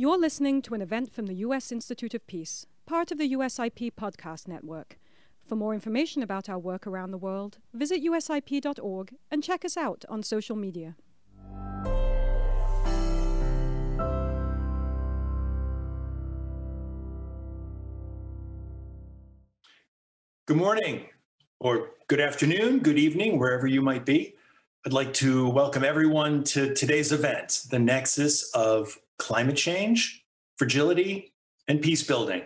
You're listening to an event from the U.S. Institute of Peace, part of the USIP podcast network. For more information about our work around the world, visit usip.org and check us out on social media. Good morning, or good afternoon, good evening, wherever you might be. I'd like to welcome everyone to today's event, the Nexus of Climate Change, Fragility, and Peace Building.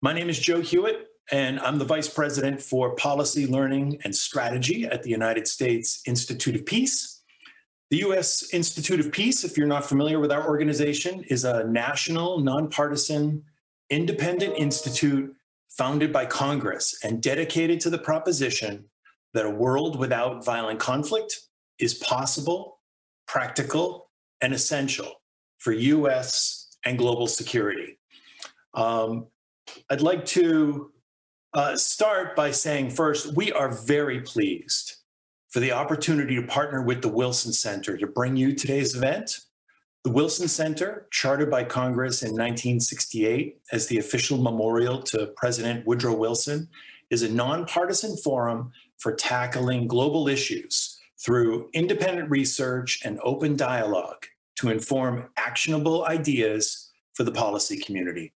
My name is Joe Hewitt, and I'm the Vice President for Policy, Learning, and Strategy at the United States Institute of Peace. The U.S. Institute of Peace, if you're not familiar with our organization, is a national, nonpartisan, independent institute founded by Congress and dedicated to the proposition that a world without violent conflict is possible, practical, and essential for US and global security. Um, I'd like to uh, start by saying first, we are very pleased for the opportunity to partner with the Wilson Center to bring you today's event. The Wilson Center, chartered by Congress in 1968 as the official memorial to President Woodrow Wilson, is a nonpartisan forum for tackling global issues through independent research and open dialogue to inform actionable ideas for the policy community.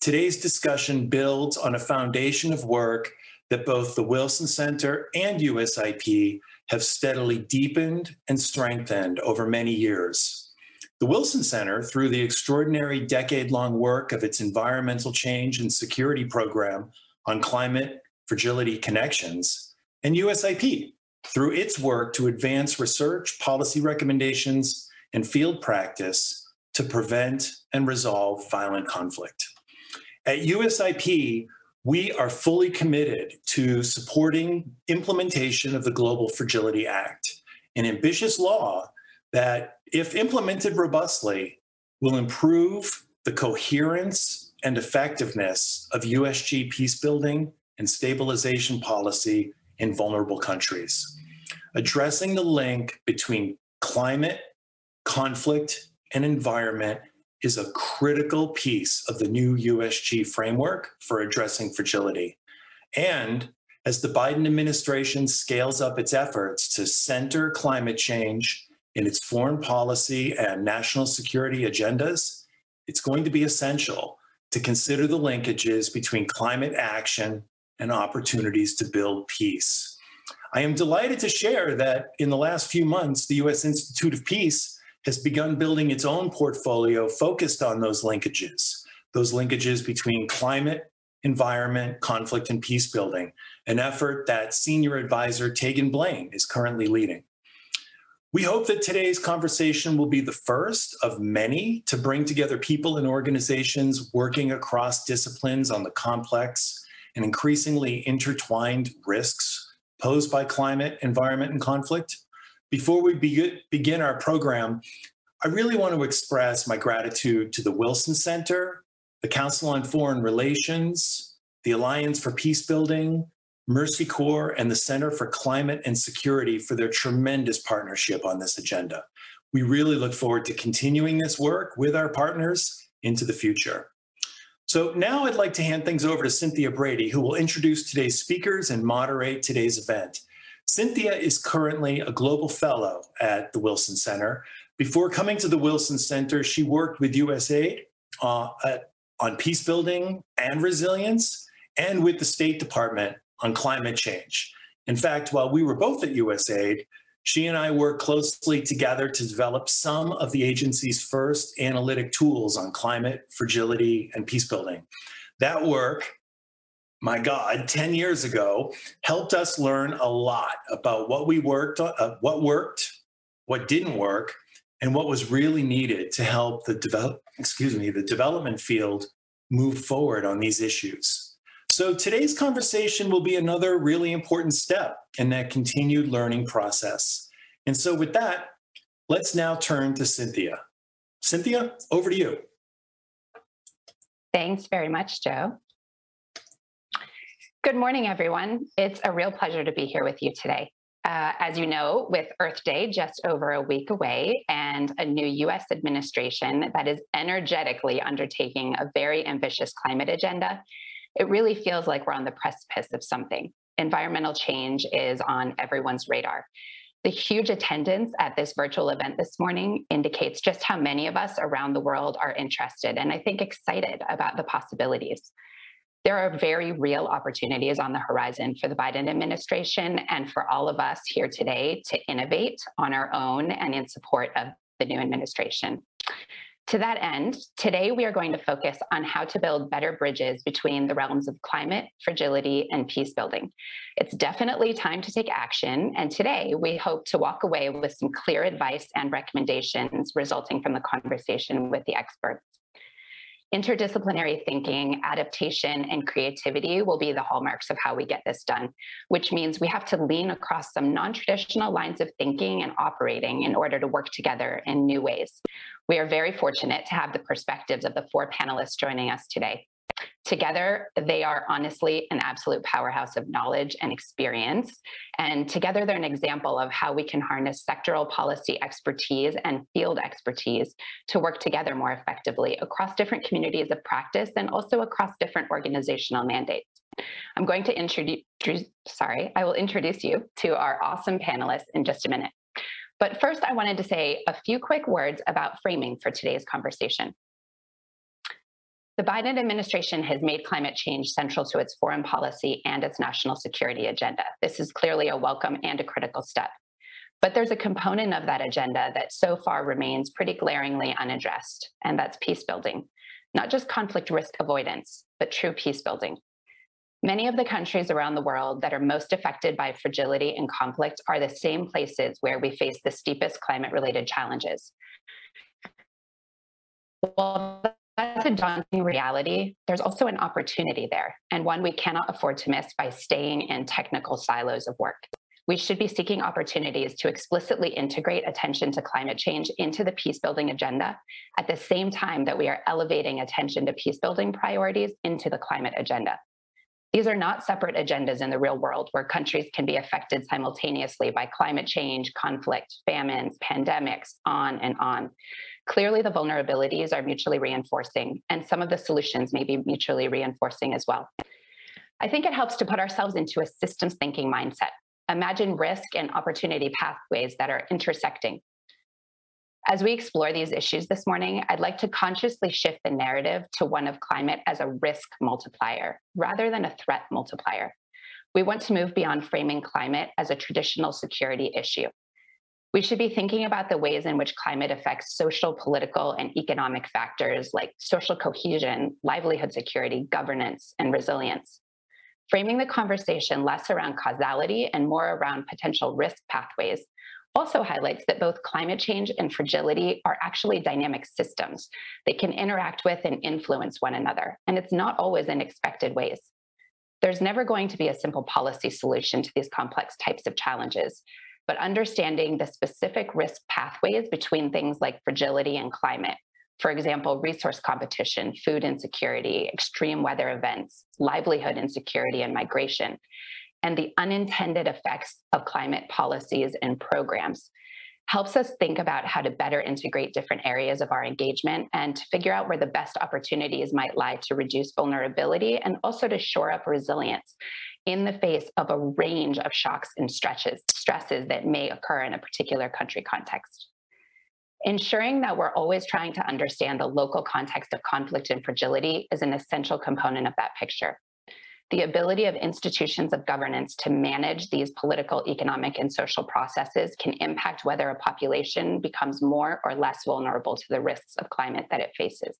Today's discussion builds on a foundation of work that both the Wilson Center and USIP have steadily deepened and strengthened over many years. The Wilson Center, through the extraordinary decade long work of its environmental change and security program on climate fragility connections, and USIP, through its work to advance research, policy recommendations, and field practice to prevent and resolve violent conflict. At USIP, we are fully committed to supporting implementation of the Global Fragility Act, an ambitious law that, if implemented robustly, will improve the coherence and effectiveness of USG peacebuilding and stabilization policy in vulnerable countries. Addressing the link between climate, conflict, and environment is a critical piece of the new USG framework for addressing fragility. And as the Biden administration scales up its efforts to center climate change in its foreign policy and national security agendas, it's going to be essential to consider the linkages between climate action and opportunities to build peace. I am delighted to share that in the last few months, the U.S. Institute of Peace has begun building its own portfolio focused on those linkages, those linkages between climate, environment, conflict, and peace building, an effort that senior advisor Tegan Blaine is currently leading. We hope that today's conversation will be the first of many to bring together people and organizations working across disciplines on the complex and increasingly intertwined risks posed by climate, environment, and conflict. Before we be- begin our program, I really want to express my gratitude to the Wilson Center, the Council on Foreign Relations, the Alliance for Peace Building, Mercy Corps, and the Center for Climate and Security for their tremendous partnership on this agenda. We really look forward to continuing this work with our partners into the future. So now I'd like to hand things over to Cynthia Brady, who will introduce today's speakers and moderate today's event. Cynthia is currently a global fellow at the Wilson Center. Before coming to the Wilson Center, she worked with USAID uh, at, on peace building and resilience and with the State Department on climate change. In fact, while we were both at USAID, she and I worked closely together to develop some of the agency's first analytic tools on climate, fragility, and peace building. That work, my God, 10 years ago, helped us learn a lot about what we worked uh, what worked, what didn't work, and what was really needed to help the develop, excuse me, the development field move forward on these issues. So today's conversation will be another really important step in that continued learning process. And so with that, let's now turn to Cynthia. Cynthia, over to you. Thanks very much, Joe. Good morning, everyone. It's a real pleasure to be here with you today. Uh, as you know, with Earth Day just over a week away and a new US administration that is energetically undertaking a very ambitious climate agenda, it really feels like we're on the precipice of something. Environmental change is on everyone's radar. The huge attendance at this virtual event this morning indicates just how many of us around the world are interested and I think excited about the possibilities. There are very real opportunities on the horizon for the Biden administration and for all of us here today to innovate on our own and in support of the new administration. To that end, today we are going to focus on how to build better bridges between the realms of climate, fragility, and peace building. It's definitely time to take action, and today we hope to walk away with some clear advice and recommendations resulting from the conversation with the experts. Interdisciplinary thinking, adaptation, and creativity will be the hallmarks of how we get this done, which means we have to lean across some non traditional lines of thinking and operating in order to work together in new ways. We are very fortunate to have the perspectives of the four panelists joining us today. Together, they are honestly an absolute powerhouse of knowledge and experience. And together, they're an example of how we can harness sectoral policy expertise and field expertise to work together more effectively across different communities of practice and also across different organizational mandates. I'm going to introduce, sorry, I will introduce you to our awesome panelists in just a minute. But first, I wanted to say a few quick words about framing for today's conversation. The Biden administration has made climate change central to its foreign policy and its national security agenda. This is clearly a welcome and a critical step. But there's a component of that agenda that so far remains pretty glaringly unaddressed, and that's peace building. Not just conflict risk avoidance, but true peace building. Many of the countries around the world that are most affected by fragility and conflict are the same places where we face the steepest climate related challenges. Well, that's a daunting reality. There's also an opportunity there, and one we cannot afford to miss by staying in technical silos of work. We should be seeking opportunities to explicitly integrate attention to climate change into the peace building agenda at the same time that we are elevating attention to peace building priorities into the climate agenda. These are not separate agendas in the real world where countries can be affected simultaneously by climate change, conflict, famines, pandemics, on and on. Clearly, the vulnerabilities are mutually reinforcing, and some of the solutions may be mutually reinforcing as well. I think it helps to put ourselves into a systems thinking mindset. Imagine risk and opportunity pathways that are intersecting. As we explore these issues this morning, I'd like to consciously shift the narrative to one of climate as a risk multiplier rather than a threat multiplier. We want to move beyond framing climate as a traditional security issue. We should be thinking about the ways in which climate affects social, political, and economic factors like social cohesion, livelihood security, governance, and resilience. Framing the conversation less around causality and more around potential risk pathways also highlights that both climate change and fragility are actually dynamic systems. They can interact with and influence one another, and it's not always in expected ways. There's never going to be a simple policy solution to these complex types of challenges, but understanding the specific risk pathways between things like fragility and climate. For example, resource competition, food insecurity, extreme weather events, livelihood insecurity, and migration, and the unintended effects of climate policies and programs helps us think about how to better integrate different areas of our engagement and to figure out where the best opportunities might lie to reduce vulnerability and also to shore up resilience in the face of a range of shocks and stretches, stresses that may occur in a particular country context. Ensuring that we're always trying to understand the local context of conflict and fragility is an essential component of that picture. The ability of institutions of governance to manage these political, economic, and social processes can impact whether a population becomes more or less vulnerable to the risks of climate that it faces.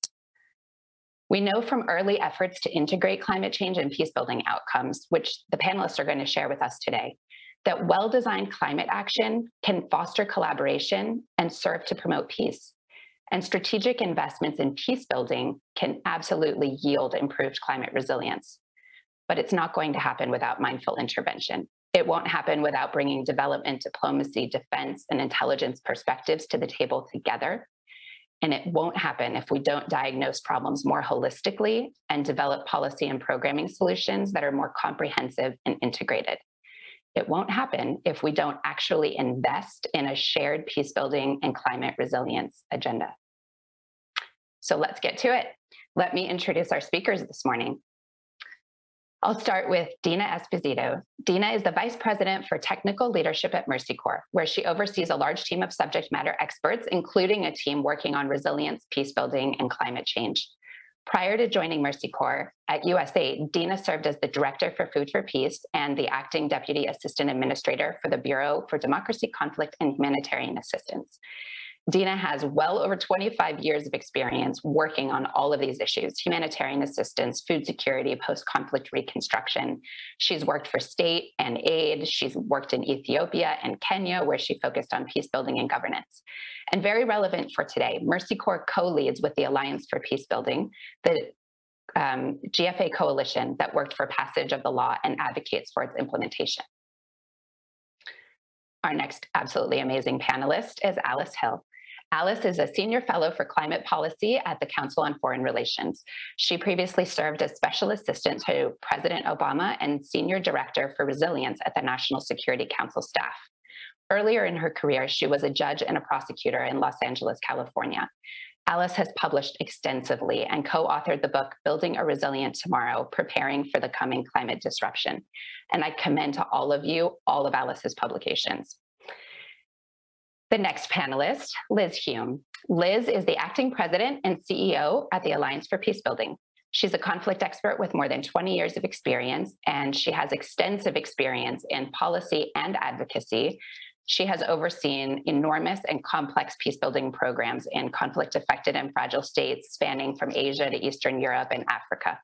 We know from early efforts to integrate climate change and peace building outcomes, which the panelists are going to share with us today, that well designed climate action can foster collaboration and serve to promote peace. And strategic investments in peace building can absolutely yield improved climate resilience. But it's not going to happen without mindful intervention. It won't happen without bringing development, diplomacy, defense, and intelligence perspectives to the table together and it won't happen if we don't diagnose problems more holistically and develop policy and programming solutions that are more comprehensive and integrated. It won't happen if we don't actually invest in a shared peace building and climate resilience agenda. So let's get to it. Let me introduce our speakers this morning. I'll start with Dina Esposito. Dina is the Vice President for Technical Leadership at Mercy Corps, where she oversees a large team of subject matter experts, including a team working on resilience, peace building, and climate change. Prior to joining Mercy Corps at USAID, Dina served as the Director for Food for Peace and the Acting Deputy Assistant Administrator for the Bureau for Democracy, Conflict, and Humanitarian Assistance. Dina has well over 25 years of experience working on all of these issues humanitarian assistance, food security, post conflict reconstruction. She's worked for state and aid. She's worked in Ethiopia and Kenya, where she focused on peace building and governance. And very relevant for today, Mercy Corps co leads with the Alliance for Peace Building, the um, GFA coalition that worked for passage of the law and advocates for its implementation. Our next absolutely amazing panelist is Alice Hill. Alice is a senior fellow for climate policy at the Council on Foreign Relations. She previously served as special assistant to President Obama and senior director for resilience at the National Security Council staff. Earlier in her career, she was a judge and a prosecutor in Los Angeles, California. Alice has published extensively and co authored the book Building a Resilient Tomorrow Preparing for the Coming Climate Disruption. And I commend to all of you all of Alice's publications. The next panelist, Liz Hume. Liz is the acting president and CEO at the Alliance for Peacebuilding. She's a conflict expert with more than 20 years of experience, and she has extensive experience in policy and advocacy. She has overseen enormous and complex peacebuilding programs in conflict affected and fragile states spanning from Asia to Eastern Europe and Africa.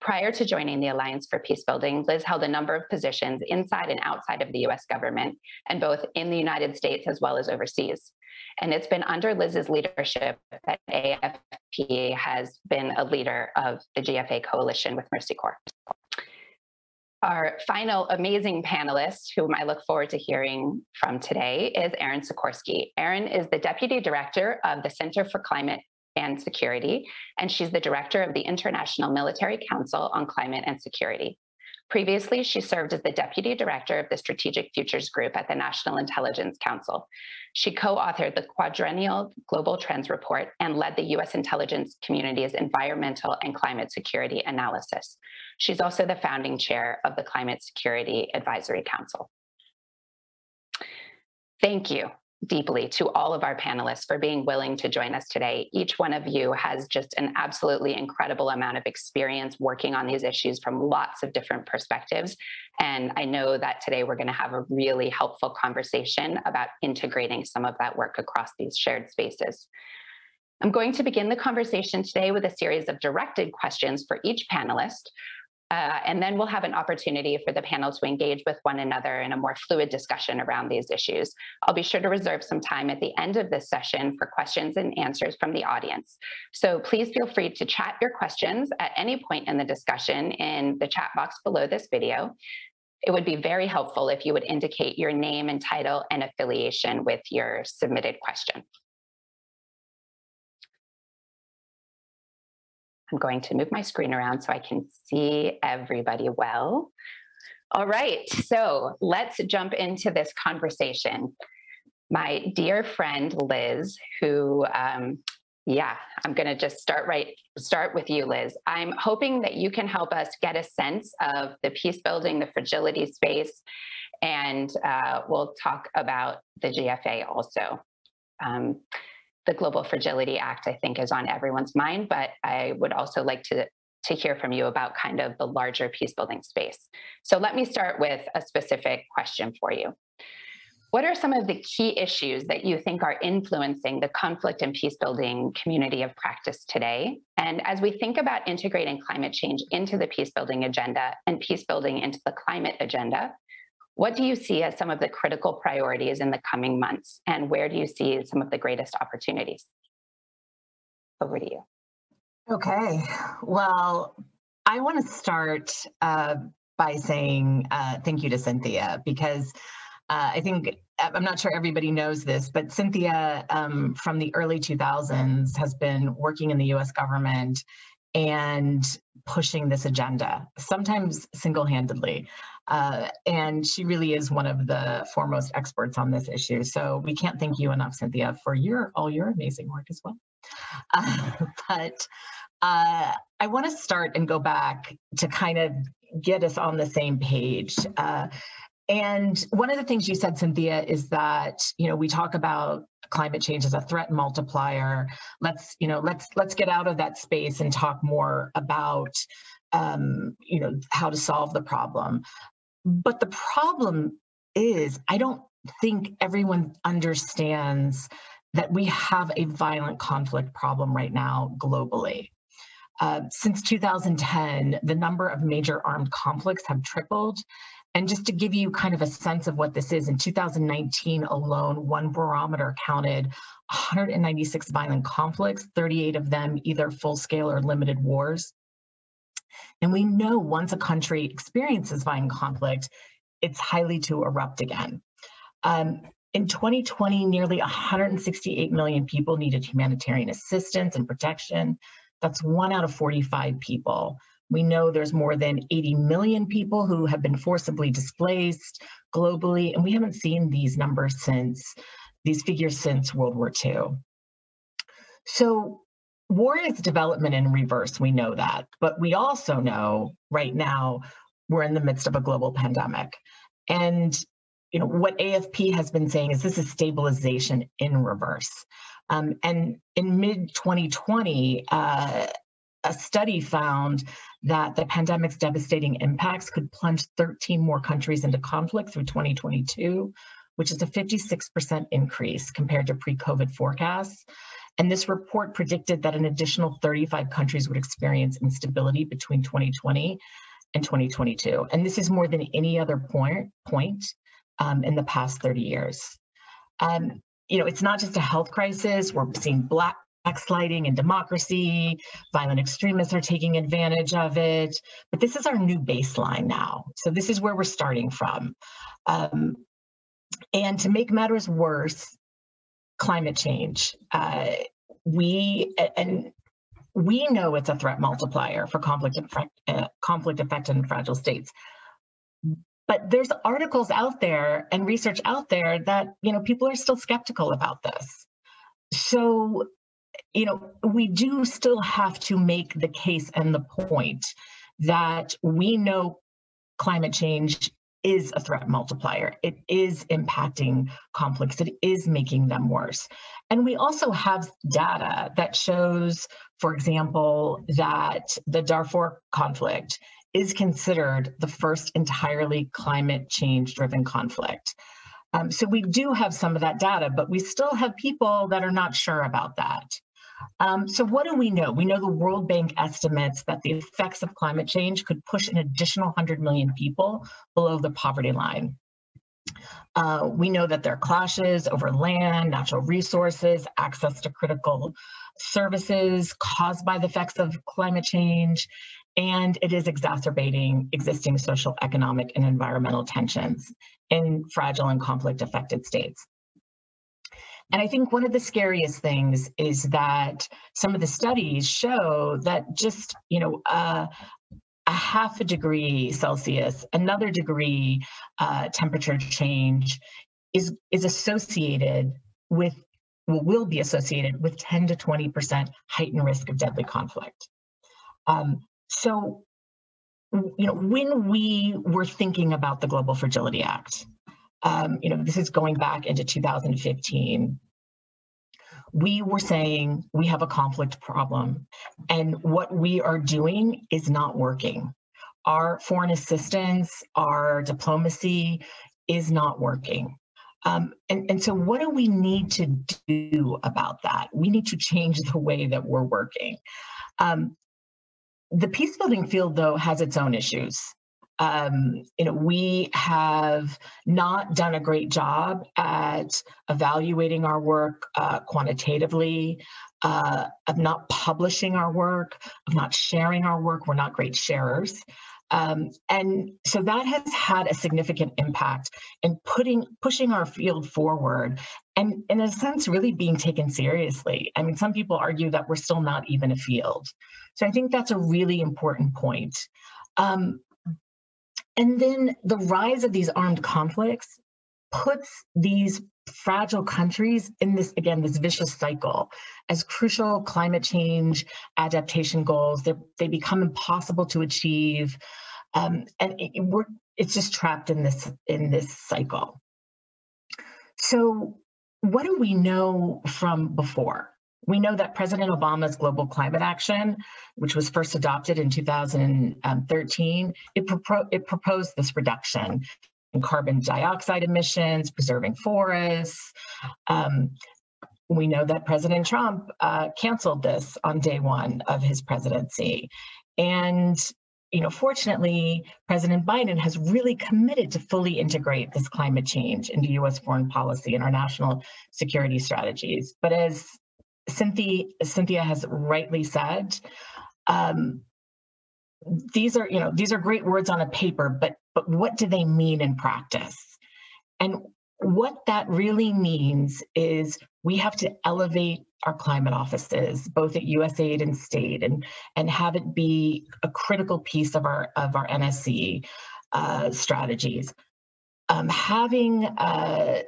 Prior to joining the Alliance for Peacebuilding, Liz held a number of positions inside and outside of the US government, and both in the United States as well as overseas. And it's been under Liz's leadership that AFP has been a leader of the GFA coalition with Mercy Corps. Our final amazing panelist, whom I look forward to hearing from today, is Erin Sikorsky. Erin is the Deputy Director of the Center for Climate and Security, and she's the director of the International Military Council on Climate and Security. Previously, she served as the deputy director of the Strategic Futures Group at the National Intelligence Council. She co authored the Quadrennial Global Trends Report and led the U.S. intelligence community's environmental and climate security analysis. She's also the founding chair of the Climate Security Advisory Council. Thank you deeply to all of our panelists for being willing to join us today. Each one of you has just an absolutely incredible amount of experience working on these issues from lots of different perspectives. And I know that today we're going to have a really helpful conversation about integrating some of that work across these shared spaces. I'm going to begin the conversation today with a series of directed questions for each panelist, uh, and then we'll have an opportunity for the panel to engage with one another in a more fluid discussion around these issues. I'll be sure to reserve some time at the end of this session for questions and answers from the audience. So please feel free to chat your questions at any point in the discussion in the chat box below this video. It would be very helpful if you would indicate your name and title and affiliation with your submitted question. I'm going to move my screen around so I can see everybody well. All right, so let's jump into this conversation. My dear friend Liz, who, um, yeah, I'm going to just start right start with you, Liz. I'm hoping that you can help us get a sense of the peace building, the fragility space, and uh, we'll talk about the GFA also. Um, the Global Fragility Act, I think, is on everyone's mind, but I would also like to, to hear from you about kind of the larger peace building space. So let me start with a specific question for you. What are some of the key issues that you think are influencing the conflict and peace building community of practice today? And as we think about integrating climate change into the peace building agenda and peace building into the climate agenda, what do you see as some of the critical priorities in the coming months, and where do you see some of the greatest opportunities? Over to you. Okay. Well, I want to start uh, by saying uh, thank you to Cynthia because uh, I think I'm not sure everybody knows this, but Cynthia um, from the early 2000s has been working in the US government and pushing this agenda, sometimes single handedly. Uh, and she really is one of the foremost experts on this issue. So we can't thank you enough, Cynthia, for your all your amazing work as well. Uh, but uh, I want to start and go back to kind of get us on the same page. And one of the things you said, Cynthia, is that you know we talk about climate change as a threat multiplier. Let's you know let's let's get out of that space and talk more about um, you know how to solve the problem. But the problem is, I don't think everyone understands that we have a violent conflict problem right now globally. Uh, since 2010, the number of major armed conflicts have tripled. And just to give you kind of a sense of what this is, in 2019 alone, one barometer counted 196 violent conflicts, 38 of them either full scale or limited wars. And we know once a country experiences violent conflict, it's highly to erupt again. Um, in 2020, nearly 168 million people needed humanitarian assistance and protection. That's one out of 45 people. We know there's more than 80 million people who have been forcibly displaced globally, and we haven't seen these numbers since these figures since World War II. So, war is development in reverse. We know that, but we also know right now we're in the midst of a global pandemic, and you know what AFP has been saying is this is stabilization in reverse. Um, and in mid 2020, uh, a study found that the pandemic's devastating impacts could plunge 13 more countries into conflict through 2022, which is a 56% increase compared to pre COVID forecasts. And this report predicted that an additional 35 countries would experience instability between 2020 and 2022. And this is more than any other point, point um, in the past 30 years. Um, you know, it's not just a health crisis. We're seeing black backsliding in democracy. Violent extremists are taking advantage of it. But this is our new baseline now. So this is where we're starting from. Um, and to make matters worse, climate change. Uh, we and we know it's a threat multiplier for conflict, uh, conflict affected and fragile states but there's articles out there and research out there that you know people are still skeptical about this so you know we do still have to make the case and the point that we know climate change is a threat multiplier. It is impacting conflicts. It is making them worse. And we also have data that shows, for example, that the Darfur conflict is considered the first entirely climate change driven conflict. Um, so we do have some of that data, but we still have people that are not sure about that. Um, so what do we know? We know the World Bank estimates that the effects of climate change could push an additional 100 million people below the poverty line. Uh, we know that there are clashes over land, natural resources, access to critical services caused by the effects of climate change, and it is exacerbating existing social, economic, and environmental tensions in fragile and conflict affected states. And I think one of the scariest things is that some of the studies show that just, you know, uh, a half a degree Celsius, another degree uh, temperature change is, is associated with, well, will be associated with 10 to 20% heightened risk of deadly conflict. Um, so, you know, when we were thinking about the Global Fragility Act, um, you know, this is going back into 2015. We were saying we have a conflict problem, and what we are doing is not working. Our foreign assistance, our diplomacy is not working. Um, and, and so, what do we need to do about that? We need to change the way that we're working. Um, the peace building field, though, has its own issues. Um, you know, we have not done a great job at evaluating our work uh, quantitatively, uh, of not publishing our work, of not sharing our work. We're not great sharers. Um, and so that has had a significant impact in putting pushing our field forward and in a sense really being taken seriously. I mean, some people argue that we're still not even a field. So I think that's a really important point. Um, and then the rise of these armed conflicts puts these fragile countries in this again this vicious cycle. As crucial climate change adaptation goals they become impossible to achieve. Um, and it, we're it's just trapped in this in this cycle. So what do we know from before we know that President Obama's Global Climate Action, which was first adopted in 2013, it, propo- it proposed this reduction in carbon dioxide emissions, preserving forests. Um, we know that President Trump uh, canceled this on day one of his presidency. And you know, fortunately, President Biden has really committed to fully integrate this climate change into U.S. foreign policy and our national security strategies. But as Cynthia, Cynthia has rightly said, um, these are you know these are great words on a paper, but but what do they mean in practice? And what that really means is we have to elevate our climate offices, both at USAID and state, and, and have it be a critical piece of our of our NSC uh, strategies. Um, having uh,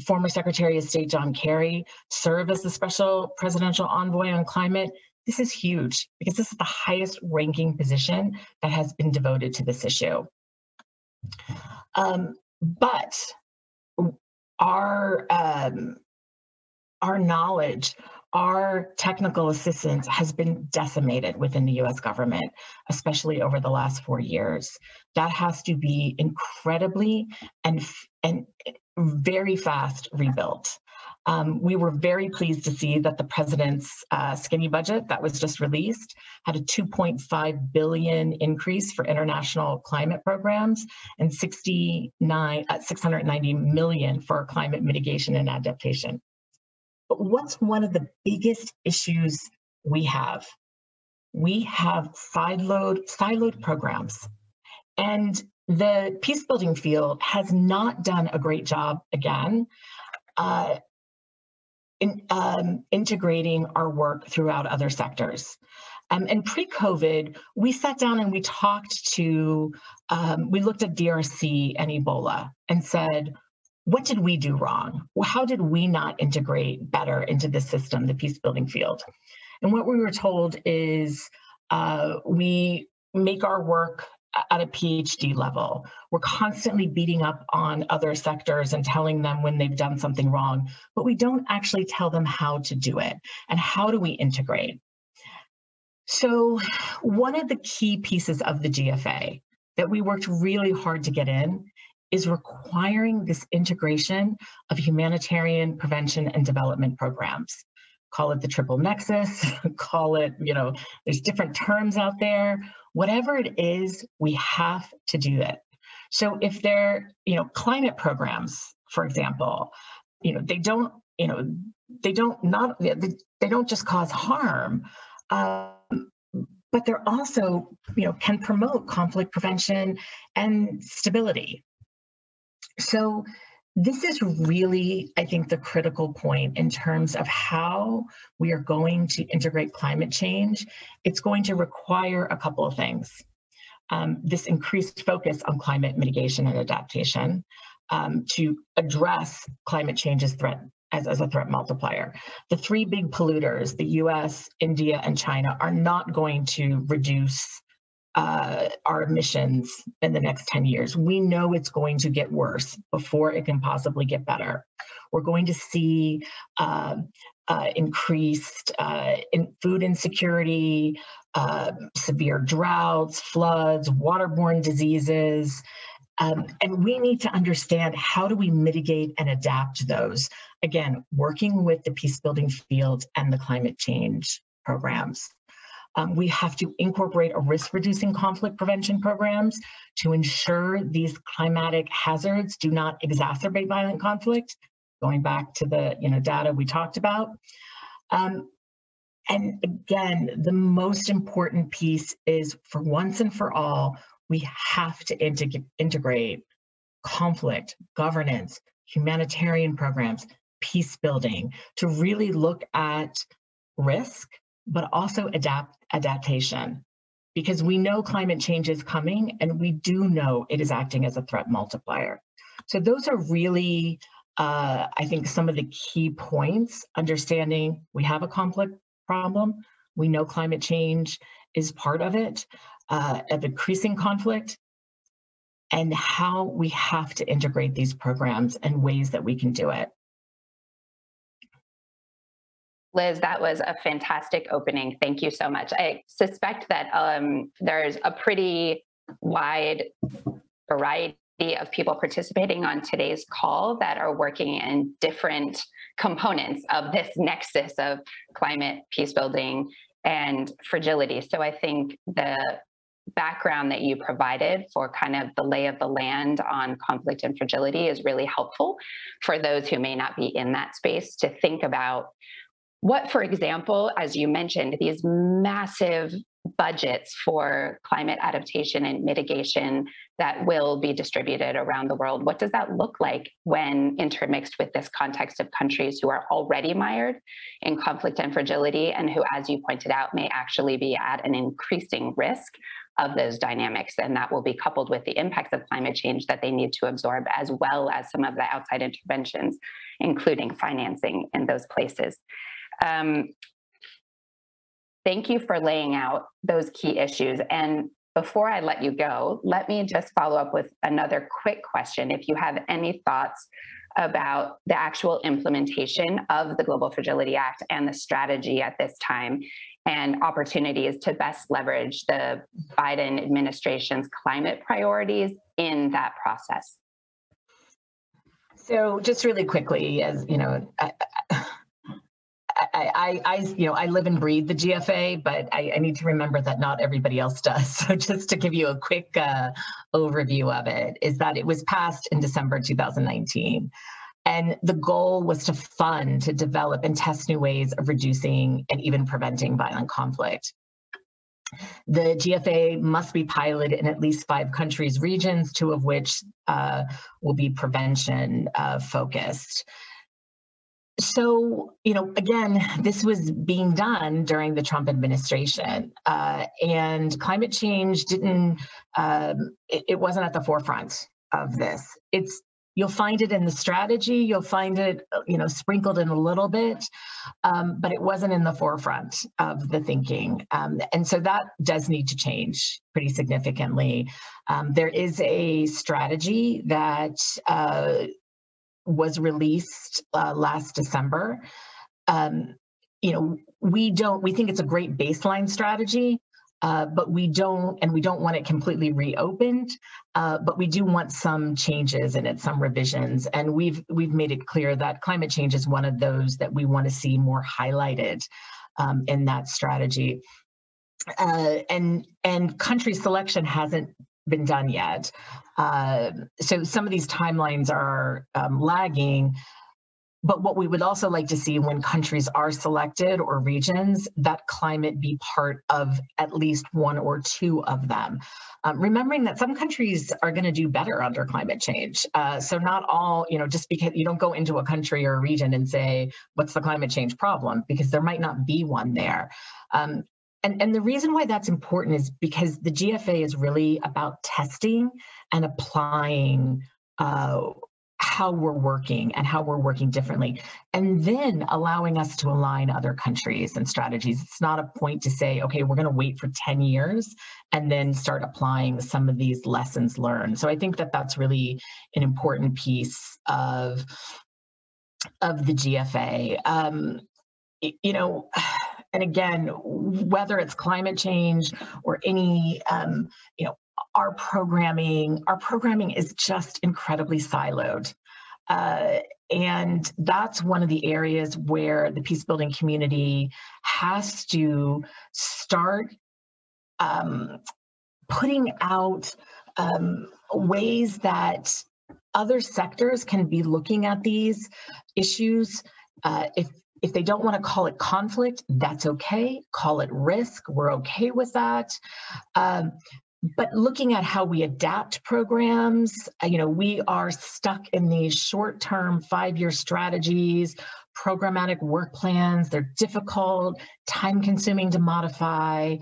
former Secretary of State John Kerry serve as the special presidential envoy on climate, this is huge because this is the highest ranking position that has been devoted to this issue. Um, but our um, our knowledge, our technical assistance has been decimated within the US government, especially over the last four years. That has to be incredibly and, and very fast rebuilt. Um, we were very pleased to see that the president's uh, skinny budget that was just released had a 2.5 billion increase for international climate programs and 69 uh, 690 million for climate mitigation and adaptation. But what's one of the biggest issues we have? We have siloed siloed programs, and the peace building field has not done a great job again uh, in um, integrating our work throughout other sectors. Um, and pre-COVID, we sat down and we talked to, um, we looked at DRC and Ebola and said, what did we do wrong? How did we not integrate better into the system, the peace building field? And what we were told is uh, we make our work at a PhD level. We're constantly beating up on other sectors and telling them when they've done something wrong, but we don't actually tell them how to do it and how do we integrate. So, one of the key pieces of the GFA that we worked really hard to get in is requiring this integration of humanitarian prevention and development programs. Call it the triple nexus, call it, you know, there's different terms out there whatever it is, we have to do it. So if they're, you know, climate programs, for example, you know, they don't, you know, they don't not they, they don't just cause harm, um, but they're also, you know, can promote conflict prevention and stability. So this is really, I think, the critical point in terms of how we are going to integrate climate change. It's going to require a couple of things. Um, this increased focus on climate mitigation and adaptation um, to address climate change's threat as, as a threat multiplier. The three big polluters, the US, India, and China, are not going to reduce uh, our emissions in the next 10 years. We know it's going to get worse before it can possibly get better. We're going to see uh, uh, increased uh, in food insecurity, uh, severe droughts, floods, waterborne diseases. Um, and we need to understand how do we mitigate and adapt those. Again, working with the peace building field and the climate change programs. Um, we have to incorporate a risk reducing conflict prevention programs to ensure these climatic hazards do not exacerbate violent conflict, going back to the you know, data we talked about. Um, and again, the most important piece is for once and for all, we have to integ- integrate conflict, governance, humanitarian programs, peace building to really look at risk, but also adapt adaptation. Because we know climate change is coming and we do know it is acting as a threat multiplier. So those are really, uh, I think, some of the key points, understanding we have a conflict problem, we know climate change is part of it, uh, of increasing conflict, and how we have to integrate these programs and ways that we can do it. Liz, that was a fantastic opening. Thank you so much. I suspect that um, there's a pretty wide variety of people participating on today's call that are working in different components of this nexus of climate, peace building, and fragility. So I think the background that you provided for kind of the lay of the land on conflict and fragility is really helpful for those who may not be in that space to think about what, for example, as you mentioned, these massive budgets for climate adaptation and mitigation that will be distributed around the world. What does that look like when intermixed with this context of countries who are already mired in conflict and fragility and who, as you pointed out, may actually be at an increasing risk of those dynamics? And that will be coupled with the impacts of climate change that they need to absorb, as well as some of the outside interventions, including financing in those places. Um, thank you for laying out those key issues. And before I let you go, let me just follow up with another quick question. If you have any thoughts about the actual implementation of the Global Fragility Act and the strategy at this time and opportunities to best leverage the Biden administration's climate priorities in that process. So, just really quickly, as you know, I, I, I, you know, I live and breathe the GFA, but I, I, need to remember that not everybody else does. So just to give you a quick uh, overview of it, is that it was passed in December 2019. And the goal was to fund, to develop and test new ways of reducing and even preventing violent conflict. The GFA must be piloted in at least five countries, regions, two of which uh, will be prevention uh, focused so you know again this was being done during the trump administration uh, and climate change didn't um, it, it, wasn't at the forefront of this. It's you'll find it in the strategy you'll find it you know sprinkled in a little bit um, but it wasn't in the forefront of the thinking um, and so that does need to change pretty significantly. Um, there is a strategy that uh, was released uh, last December. Um, you know, we don't. We think it's a great baseline strategy, uh, but we don't, and we don't want it completely reopened. Uh, but we do want some changes in it, some revisions, and we've we've made it clear that climate change is one of those that we want to see more highlighted um, in that strategy. Uh, and and country selection hasn't been done yet. Uh, so some of these timelines are um, lagging. But what we would also like to see when countries are selected or regions, that climate be part of at least one or two of them. Um, remembering that some countries are going to do better under climate change. Uh, so not all, you know, just because you don't go into a country or a region and say, what's the climate change problem? Because there might not be one there. Um, and, and the reason why that's important is because the GFA is really about testing and applying uh, how we're working and how we're working differently, and then allowing us to align other countries and strategies. It's not a point to say, okay, we're going to wait for 10 years and then start applying some of these lessons learned. So I think that that's really an important piece of of the GFA. Um, you know and again, whether it's climate change or any, um, you know, our programming, our programming is just incredibly siloed. Uh, and that's one of the areas where the peace building community has to start um, putting out um, ways that other sectors can be looking at these issues. Uh, if if they don't want to call it conflict, that's okay. Call it risk. We're okay with that. Um, but looking at how we adapt programs, uh, you know, we are stuck in these short-term five-year strategies, programmatic work plans. They're difficult, time-consuming to modify.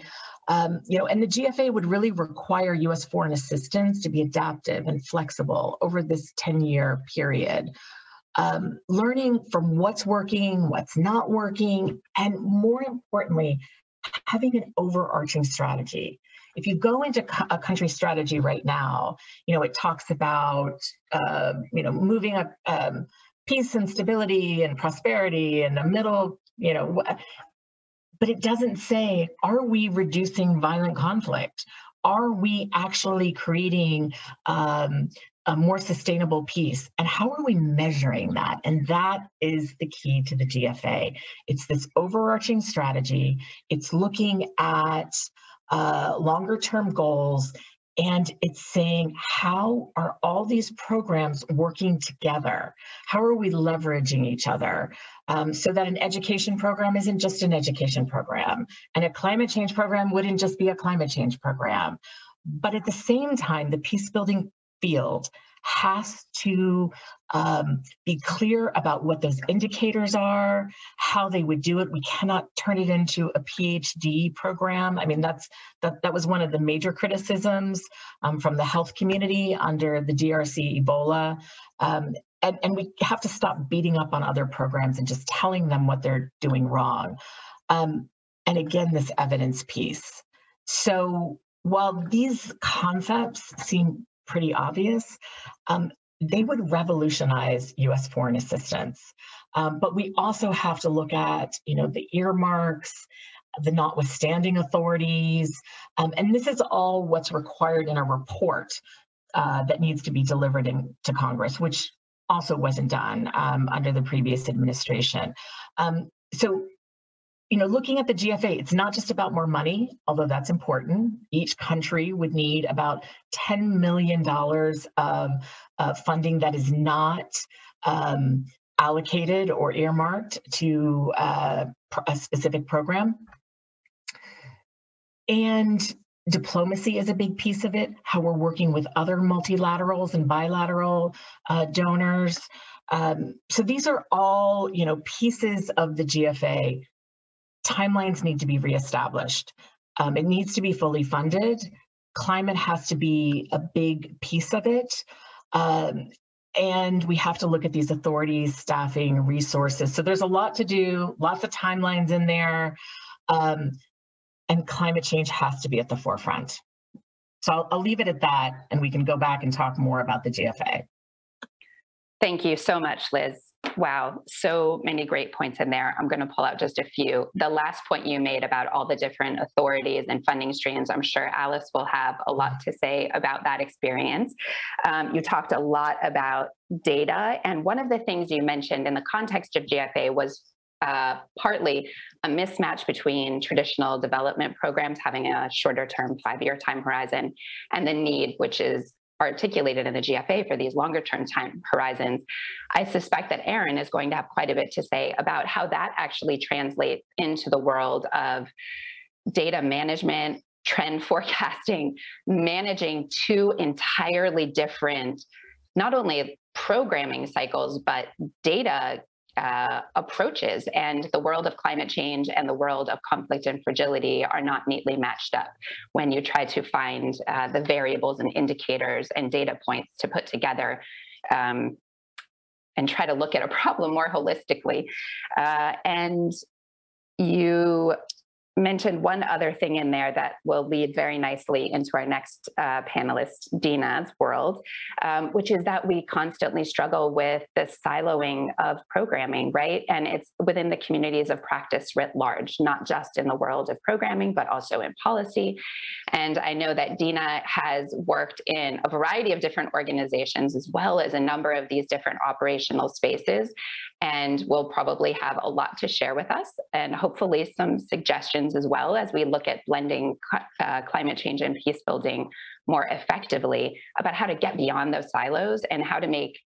Um, you know, and the GFA would really require U.S. foreign assistance to be adaptive and flexible over this 10-year period. Um, learning from what's working, what's not working, and more importantly, having an overarching strategy if you go into a country strategy right now, you know, it talks about, uh, you know, moving up um, peace and stability and prosperity and a middle, you know, but it doesn't say, are we reducing violent conflict? Are we actually creating um, a more sustainable peace? And how are we measuring that? And that is the key to the GFA. It's this overarching strategy. It's looking at uh, longer term goals. And it's saying, how are all these programs working together? How are we leveraging each other? Um, so that an education program isn't just an education program, and a climate change program wouldn't just be a climate change program. But at the same time, the peace building field has to um, be clear about what those indicators are, how they would do it. We cannot turn it into a PhD program. I mean, that's that that was one of the major criticisms um, from the health community under the DRC Ebola. Um, and, and we have to stop beating up on other programs and just telling them what they're doing wrong. Um, and again, this evidence piece. So while these concepts seem pretty obvious, um, they would revolutionize U.S. foreign assistance. Um, but we also have to look at, you know, the earmarks, the notwithstanding authorities, um, and this is all what's required in a report uh, that needs to be delivered in, to Congress, which also wasn't done um, under the previous administration. Um, so you know, looking at the GFA, it's not just about more money, although that's important. Each country would need about $10 million of uh, funding that is not um, allocated or earmarked to uh, a specific program. And diplomacy is a big piece of it, how we're working with other multilaterals and bilateral uh, donors. Um, so these are all, you know, pieces of the GFA timelines need to be reestablished. Um, it needs to be fully funded. Climate has to be a big piece of it. Um, and we have to look at these authorities, staffing, resources. So there's a lot to do, lots of timelines in there. Um, and climate change has to be at the forefront. So I'll, I'll leave it at that, and we can go back and talk more about the GFA. Thank you so much, Liz. Wow, so many great points in there. I'm going to pull out just a few. The last point you made about all the different authorities and funding streams, I'm sure Alice will have a lot to say about that experience. Um, you talked a lot about data, and one of the things you mentioned in the context of GFA was uh, partly a mismatch between traditional development programs having a shorter term five year time horizon and the need, which is articulated in the GFA for these longer term time horizons, I suspect that Erin is going to have quite a bit to say about how that actually translates into the world of data management, trend forecasting, managing two entirely different, not only programming cycles, but data uh, approaches and the world of climate change and the world of conflict and fragility are not neatly matched up when you try to find uh, the variables and indicators and data points to put together um, and try to look at a problem more holistically. Uh, and you mentioned one other thing in there that will lead very nicely into our next uh, panelist, Dina's world, um, which is that we constantly struggle with the siloing of programming, right? And it's within the communities of practice writ large, not just in the world of programming, but also in policy. And I know that Dina has worked in a variety of different organizations, as well as a number of these different operational spaces, and will probably have a lot to share with us and hopefully some suggestions as well as we look at blending uh, climate change and peace building more effectively about how to get beyond those silos and how to make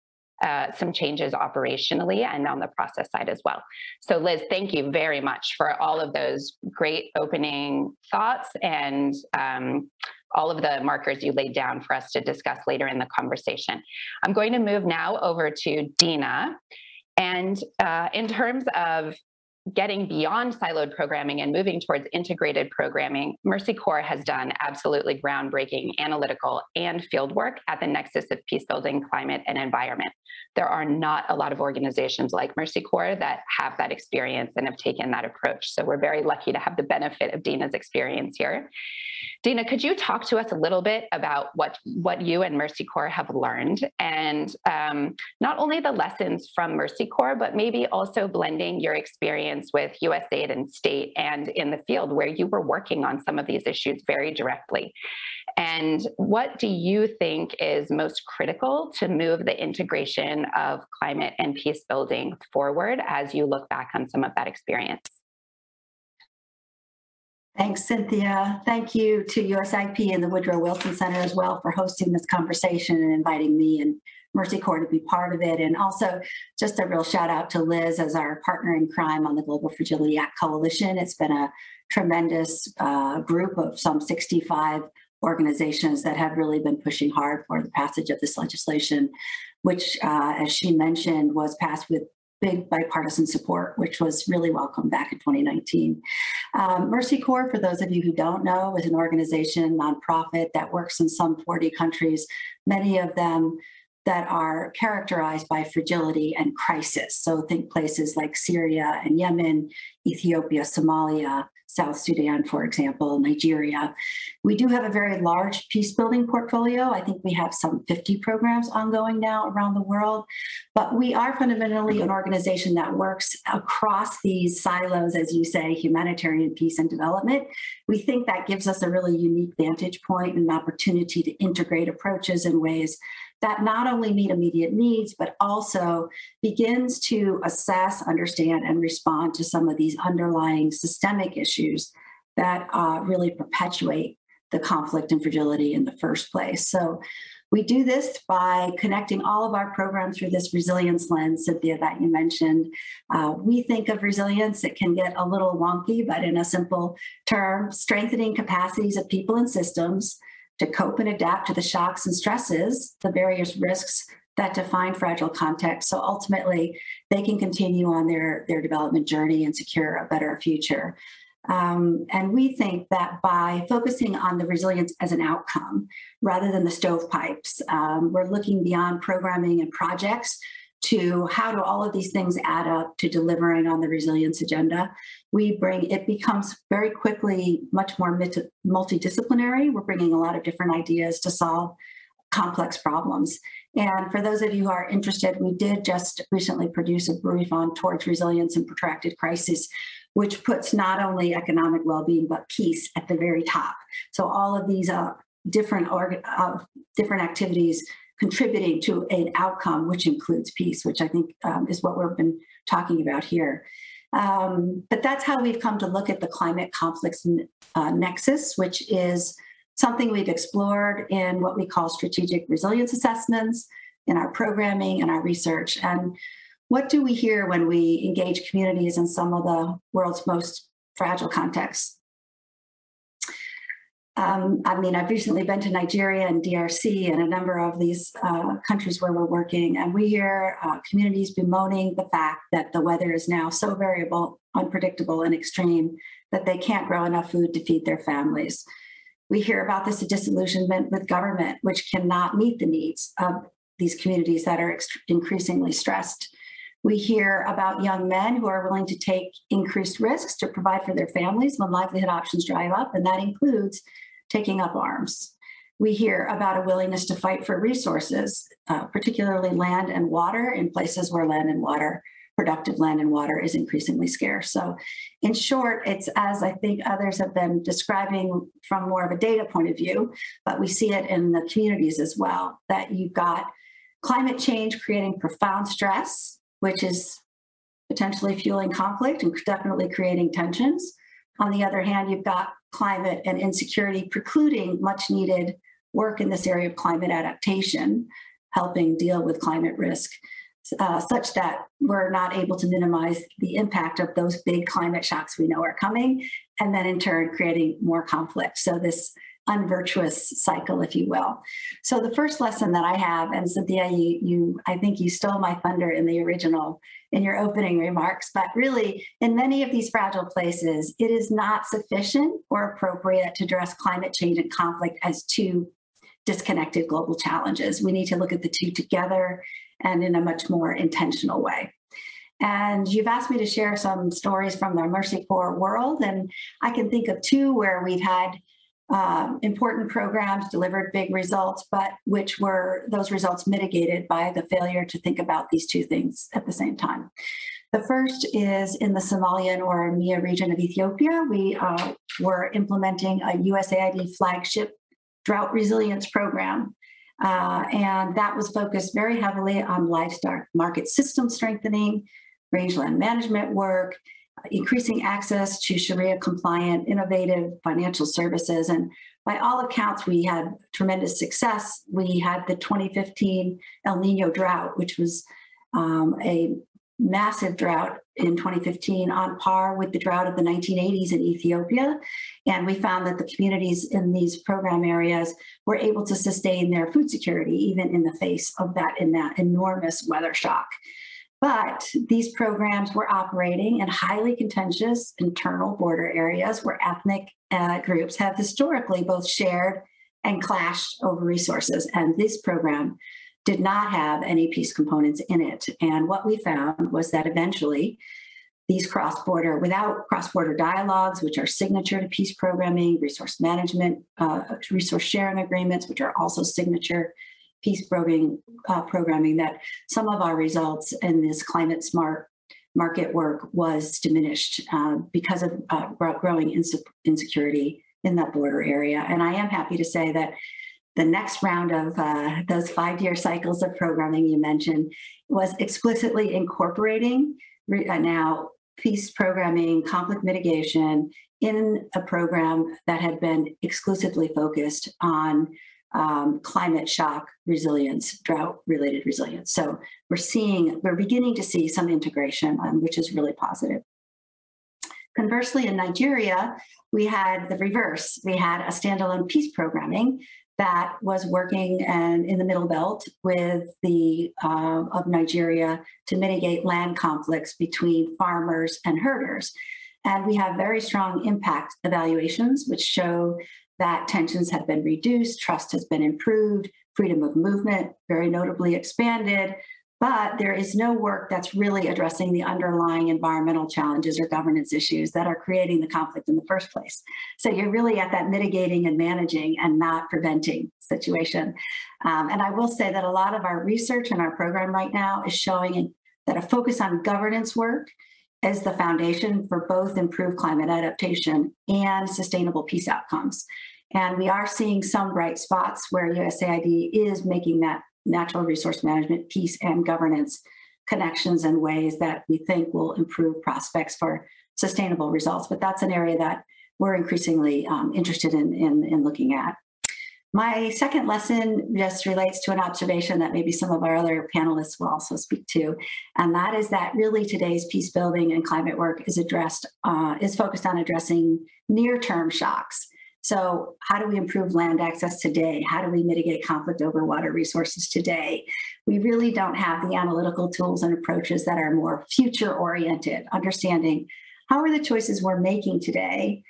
uh, some changes operationally and on the process side as well. So, Liz, thank you very much for all of those great opening thoughts and um, all of the markers you laid down for us to discuss later in the conversation. I'm going to move now over to Dina. And uh, in terms of getting beyond siloed programming and moving towards integrated programming, Mercy Corps has done absolutely groundbreaking analytical and field work at the nexus of peace building, climate, and environment. There are not a lot of organizations like Mercy Corps that have that experience and have taken that approach. So we're very lucky to have the benefit of Dina's experience here. Dina, could you talk to us a little bit about what, what you and Mercy Corps have learned and um, not only the lessons from Mercy Corps, but maybe also blending your experience with USAID and state and in the field where you were working on some of these issues very directly. And what do you think is most critical to move the integration of climate and peace building forward as you look back on some of that experience? Thanks, Cynthia. Thank you to USIP and the Woodrow Wilson Center as well for hosting this conversation and inviting me and Mercy Corps to be part of it. And also just a real shout out to Liz as our partner in crime on the Global Fragility Act Coalition. It's been a tremendous uh, group of some 65 organizations that have really been pushing hard for the passage of this legislation, which, uh, as she mentioned, was passed with big bipartisan support, which was really welcome back in 2019. Um, Mercy Corps, for those of you who don't know, is an organization, nonprofit that works in some 40 countries, many of them that are characterized by fragility and crisis. So think places like Syria and Yemen, Ethiopia, Somalia, South Sudan, for example, Nigeria. We do have a very large peace building portfolio. I think we have some 50 programs ongoing now around the world, but we are fundamentally an organization that works across these silos, as you say, humanitarian peace and development. We think that gives us a really unique vantage point and an opportunity to integrate approaches in ways that not only meet immediate needs, but also begins to assess, understand, and respond to some of these underlying systemic issues that uh, really perpetuate the conflict and fragility in the first place. So we do this by connecting all of our programs through this resilience lens, Cynthia, that you mentioned. Uh, we think of resilience, it can get a little wonky, but in a simple term, strengthening capacities of people and systems to cope and adapt to the shocks and stresses, the various risks that define fragile contexts. So ultimately, they can continue on their, their development journey and secure a better future. Um, and we think that by focusing on the resilience as an outcome rather than the stovepipes, um, we're looking beyond programming and projects to how do all of these things add up to delivering on the resilience agenda. We bring it becomes very quickly much more multidisciplinary. We're bringing a lot of different ideas to solve complex problems. And for those of you who are interested, we did just recently produce a brief on towards resilience and protracted crisis, which puts not only economic well-being but peace at the very top. So all of these uh, different org- uh, different activities contributing to an outcome which includes peace, which I think um, is what we've been talking about here. Um, but that's how we've come to look at the climate conflicts uh, nexus, which is something we've explored in what we call strategic resilience assessments in our programming and our research. And what do we hear when we engage communities in some of the world's most fragile contexts? Um, I mean, I've recently been to Nigeria and DRC and a number of these uh, countries where we're working, and we hear uh, communities bemoaning the fact that the weather is now so variable, unpredictable, and extreme that they can't grow enough food to feed their families. We hear about this disillusionment with government, which cannot meet the needs of these communities that are increasingly stressed. We hear about young men who are willing to take increased risks to provide for their families when livelihood options dry up, and that includes taking up arms. We hear about a willingness to fight for resources, uh, particularly land and water in places where land and water, productive land and water, is increasingly scarce. So, in short, it's as I think others have been describing from more of a data point of view, but we see it in the communities as well that you've got climate change creating profound stress, which is potentially fueling conflict and definitely creating tensions. On the other hand, you've got climate and insecurity precluding much needed work in this area of climate adaptation, helping deal with climate risk, uh, such that we're not able to minimize the impact of those big climate shocks we know are coming, and then in turn creating more conflict. So this unvirtuous cycle, if you will. So the first lesson that I have, and Cynthia, you, you I think you stole my thunder in the original in your opening remarks, but really in many of these fragile places, it is not sufficient or appropriate to address climate change and conflict as two disconnected global challenges. We need to look at the two together and in a much more intentional way. And you've asked me to share some stories from the Mercy Corps world, and I can think of two where we've had um, important programs delivered big results, but which were those results mitigated by the failure to think about these two things at the same time. The first is in the Somali and Oromia region of Ethiopia. We uh, were implementing a USAID flagship drought resilience program. Uh, and that was focused very heavily on livestock market system strengthening, rangeland management work, increasing access to Sharia compliant, innovative financial services. And by all accounts, we had tremendous success. We had the 2015 El Nino drought, which was um, a massive drought in 2015 on par with the drought of the 1980s in Ethiopia. And we found that the communities in these program areas were able to sustain their food security even in the face of that in that enormous weather shock. But these programs were operating in highly contentious internal border areas where ethnic uh, groups have historically both shared and clashed over resources. And this program did not have any peace components in it. And what we found was that eventually these cross border, without cross border dialogues, which are signature to peace programming, resource management, uh, resource sharing agreements, which are also signature peace programming, uh, programming that some of our results in this climate smart market work was diminished uh, because of uh, growing inse- insecurity in that border area. And I am happy to say that the next round of uh, those five year cycles of programming you mentioned was explicitly incorporating re- uh, now peace programming, conflict mitigation in a program that had been exclusively focused on um, climate shock resilience, drought related resilience. So we're seeing, we're beginning to see some integration, um, which is really positive. Conversely, in Nigeria, we had the reverse. We had a standalone peace programming that was working and in the middle belt with the uh, of Nigeria to mitigate land conflicts between farmers and herders. And we have very strong impact evaluations, which show that tensions have been reduced, trust has been improved, freedom of movement very notably expanded, but there is no work that's really addressing the underlying environmental challenges or governance issues that are creating the conflict in the first place. So you're really at that mitigating and managing and not preventing situation. Um, and I will say that a lot of our research and our program right now is showing that a focus on governance work is the foundation for both improved climate adaptation and sustainable peace outcomes. And we are seeing some bright spots where USAID is making that natural resource management peace and governance connections in ways that we think will improve prospects for sustainable results. But that's an area that we're increasingly um, interested in, in, in looking at. My second lesson just relates to an observation that maybe some of our other panelists will also speak to, and that is that really today's peace building and climate work is addressed uh, is focused on addressing near-term shocks. So, how do we improve land access today? How do we mitigate conflict over water resources today? We really don't have the analytical tools and approaches that are more future-oriented, understanding how are the choices we're making today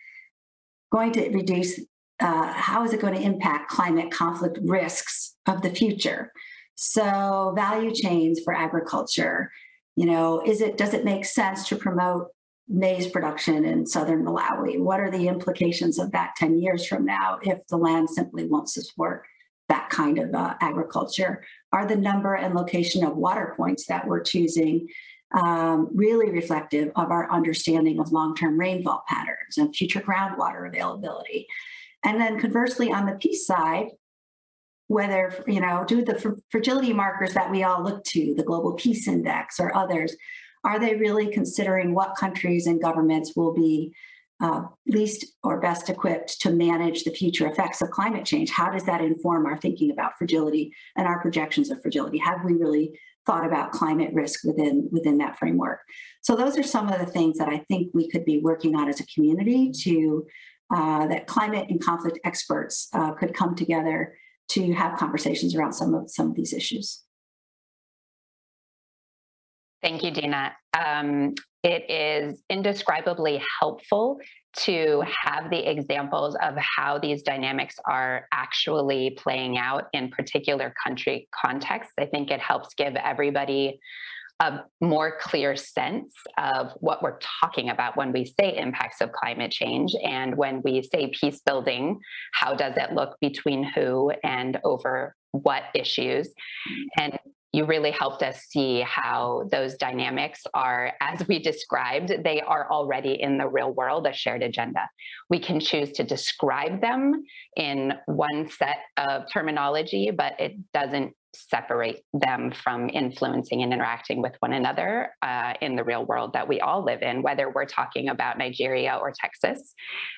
going to reduce uh, how is it going to impact climate conflict risks of the future? So value chains for agriculture, you know, is it does it make sense to promote maize production in southern Malawi? What are the implications of that 10 years from now if the land simply won't support that kind of uh, agriculture? Are the number and location of water points that we're choosing um, really reflective of our understanding of long-term rainfall patterns and future groundwater availability? And then conversely, on the peace side, whether, you know, do the fragility markers that we all look to, the Global Peace Index or others, are they really considering what countries and governments will be uh, least or best equipped to manage the future effects of climate change? How does that inform our thinking about fragility and our projections of fragility? Have we really thought about climate risk within within that framework? So those are some of the things that I think we could be working on as a community to uh, that climate and conflict experts uh, could come together to have conversations around some of some of these issues. Thank you, Dina. Um, it is indescribably helpful to have the examples of how these dynamics are actually playing out in particular country contexts. I think it helps give everybody a more clear sense of what we're talking about when we say impacts of climate change. And when we say peace building, how does it look between who and over what issues? And you really helped us see how those dynamics are, as we described, they are already in the real world, a shared agenda. We can choose to describe them in one set of terminology, but it doesn't separate them from influencing and interacting with one another uh, in the real world that we all live in, whether we're talking about Nigeria or Texas.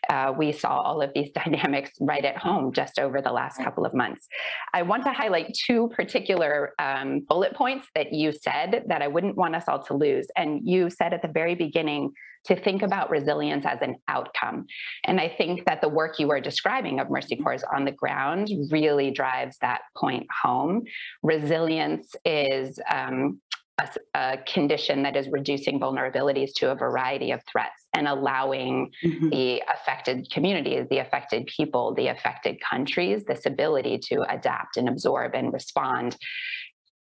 Uh, we saw all of these dynamics right at home just over the last couple of months. I want to highlight two particular um, bullet points that you said that I wouldn't want us all to lose. And you said at the very beginning to think about resilience as an outcome. And I think that the work you are describing of Mercy Corps on the ground really drives that point home. Resilience is um, a, a, condition that is reducing vulnerabilities to a variety of threats and allowing mm-hmm. the affected communities, the affected people, the affected countries this ability to adapt and absorb and respond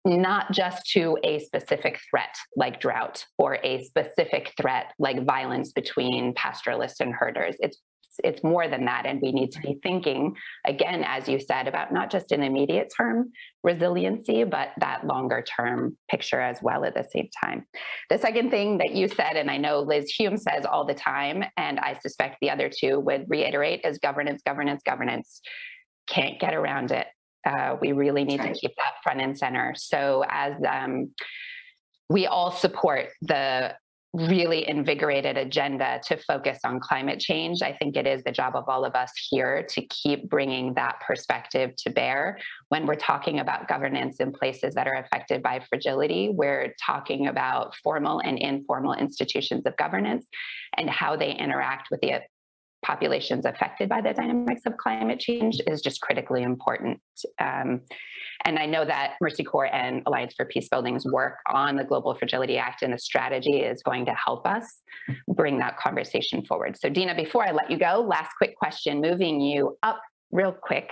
not just to a specific threat like drought or a specific threat like violence between pastoralists and herders. It's it's more than that and we need to be thinking again as you said about not just an immediate term resiliency but that longer term picture as well at the same time. The second thing that you said and i know liz hume says all the time and i suspect the other two would reiterate is governance governance governance. Can't get around it uh, we really need right. to keep that front and center. So as um, we all support the really invigorated agenda to focus on climate change. I think it is the job of all of us here to keep bringing that perspective to bear. When we're talking about governance in places that are affected by fragility, we're talking about formal and informal institutions of governance and how they interact with the populations affected by the dynamics of climate change is just critically important. Um, and I know that Mercy Corps and Alliance for Peace Building's work on the Global Fragility Act and the strategy is going to help us bring that conversation forward. So, Dina, before I let you go, last quick question moving you up real quick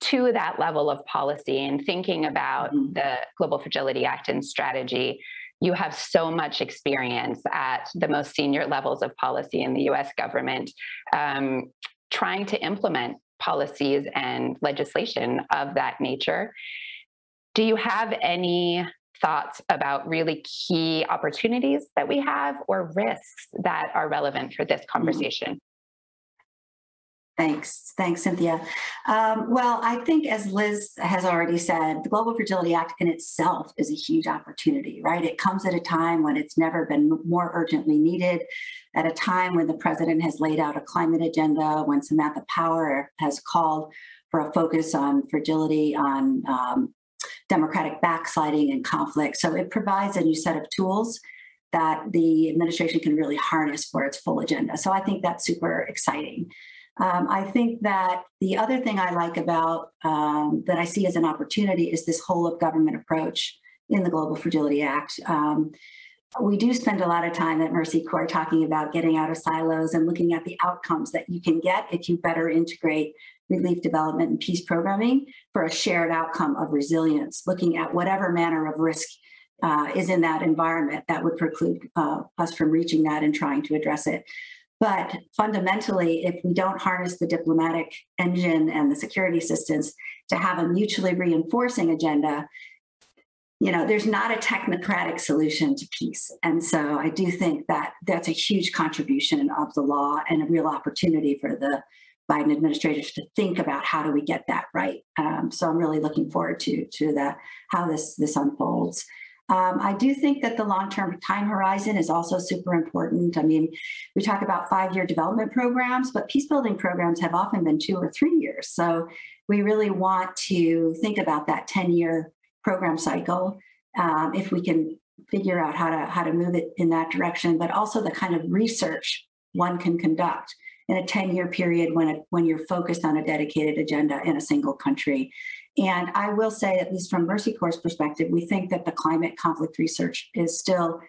to that level of policy and thinking about mm-hmm. the Global Fragility Act and strategy you have so much experience at the most senior levels of policy in the US government um, trying to implement policies and legislation of that nature. Do you have any thoughts about really key opportunities that we have or risks that are relevant for this mm-hmm. conversation? Thanks. Thanks, Cynthia. Um, well, I think, as Liz has already said, the Global Fragility Act in itself is a huge opportunity, right? It comes at a time when it's never been more urgently needed, at a time when the president has laid out a climate agenda, when Samantha Power has called for a focus on fragility, on um, democratic backsliding and conflict. So it provides a new set of tools that the administration can really harness for its full agenda. So I think that's super exciting. Um, I think that the other thing I like about um, that I see as an opportunity is this whole of government approach in the Global Fragility Act. Um, we do spend a lot of time at Mercy Corps talking about getting out of silos and looking at the outcomes that you can get if you better integrate relief development and peace programming for a shared outcome of resilience, looking at whatever manner of risk uh, is in that environment that would preclude uh, us from reaching that and trying to address it. But fundamentally, if we don't harness the diplomatic engine and the security assistance to have a mutually reinforcing agenda, you know, there's not a technocratic solution to peace. And so I do think that that's a huge contribution of the law and a real opportunity for the Biden administration to think about how do we get that right. Um, so I'm really looking forward to to that how this this unfolds. Um, I do think that the long term time horizon is also super important. I mean, we talk about five year development programs, but peace building programs have often been two or three years. So we really want to think about that 10 year program cycle um, if we can figure out how to how to move it in that direction but also the kind of research one can conduct in a 10 year period when, it, when you're focused on a dedicated agenda in a single country. And I will say, at least from Mercy Corps' perspective, we think that the climate conflict research is still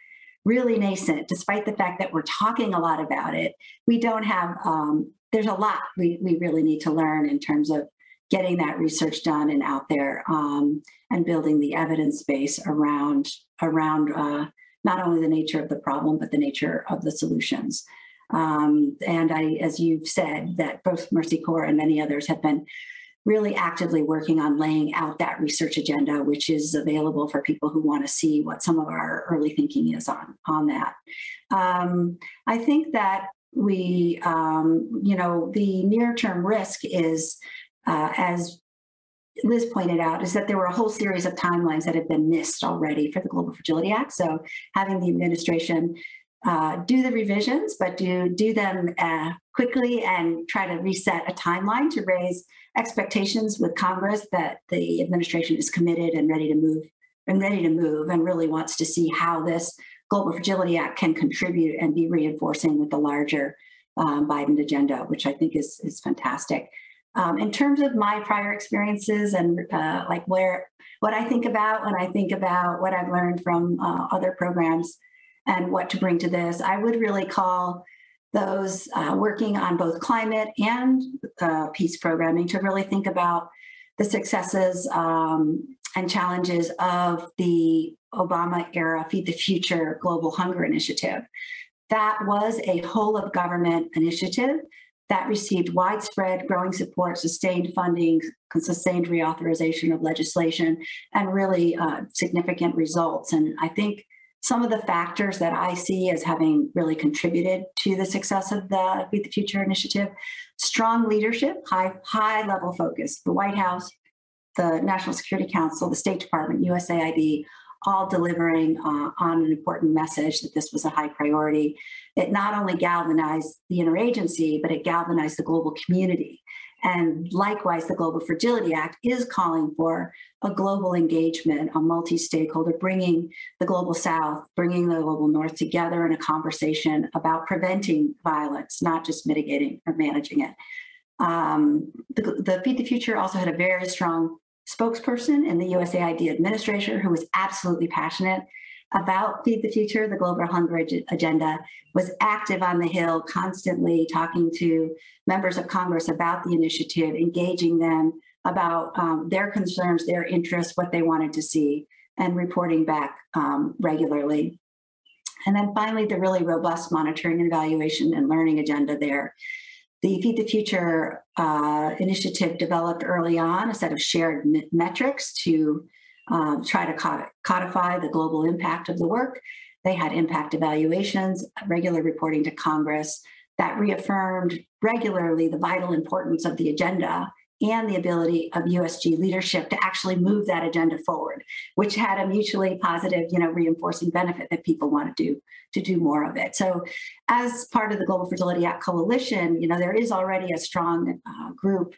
really nascent, despite the fact that we're talking a lot about it. We don't have, um, there's a lot we, we really need to learn in terms of getting that research done and out there um, and building the evidence base around around uh, not only the nature of the problem but the nature of the solutions. Um, and I, as you've said, that both Mercy Corps and many others have been really actively working on laying out that research agenda, which is available for people who want to see what some of our early thinking is on, on that. Um, I think that we, um, you know, the near term risk is, uh, as Liz pointed out, is that there were a whole series of timelines that had been missed already for the Global Fragility Act. So having the administration uh, do the revisions, but do do them uh, quickly and try to reset a timeline to raise expectations with Congress that the administration is committed and ready to move and ready to move and really wants to see how this Global Fragility Act can contribute and be reinforcing with the larger um, Biden agenda, which I think is is fantastic. Um, in terms of my prior experiences and uh, like where what I think about when I think about what I've learned from uh, other programs and what to bring to this, I would really call those uh, working on both climate and uh, peace programming to really think about the successes um, and challenges of the Obama era Feed the Future Global Hunger Initiative. That was a whole of government initiative that received widespread growing support, sustained funding, sustained reauthorization of legislation, and really uh, significant results. And I think some of the factors that I see as having really contributed to the success of the Feed the Future initiative strong leadership, high, high level focus. The White House, the National Security Council, the State Department, USAID, all delivering uh, on an important message that this was a high priority. It not only galvanized the interagency, but it galvanized the global community. And likewise, the Global Fragility Act is calling for a global engagement, a multi stakeholder, bringing the global South, bringing the global North together in a conversation about preventing violence, not just mitigating or managing it. Um, the, the Feed the Future also had a very strong spokesperson in the USAID administrator who was absolutely passionate about Feed the Future, the global hunger agenda, was active on the Hill, constantly talking to members of Congress about the initiative, engaging them about um, their concerns, their interests, what they wanted to see, and reporting back um, regularly. And then finally, the really robust monitoring and evaluation and learning agenda there. The Feed the Future uh, initiative developed early on a set of shared metrics to um, try to codify the global impact of the work. They had impact evaluations, regular reporting to Congress that reaffirmed regularly the vital importance of the agenda and the ability of USG leadership to actually move that agenda forward, which had a mutually positive, you know, reinforcing benefit that people want to do to do more of it. So, as part of the Global Fragility Act coalition, you know, there is already a strong uh, group,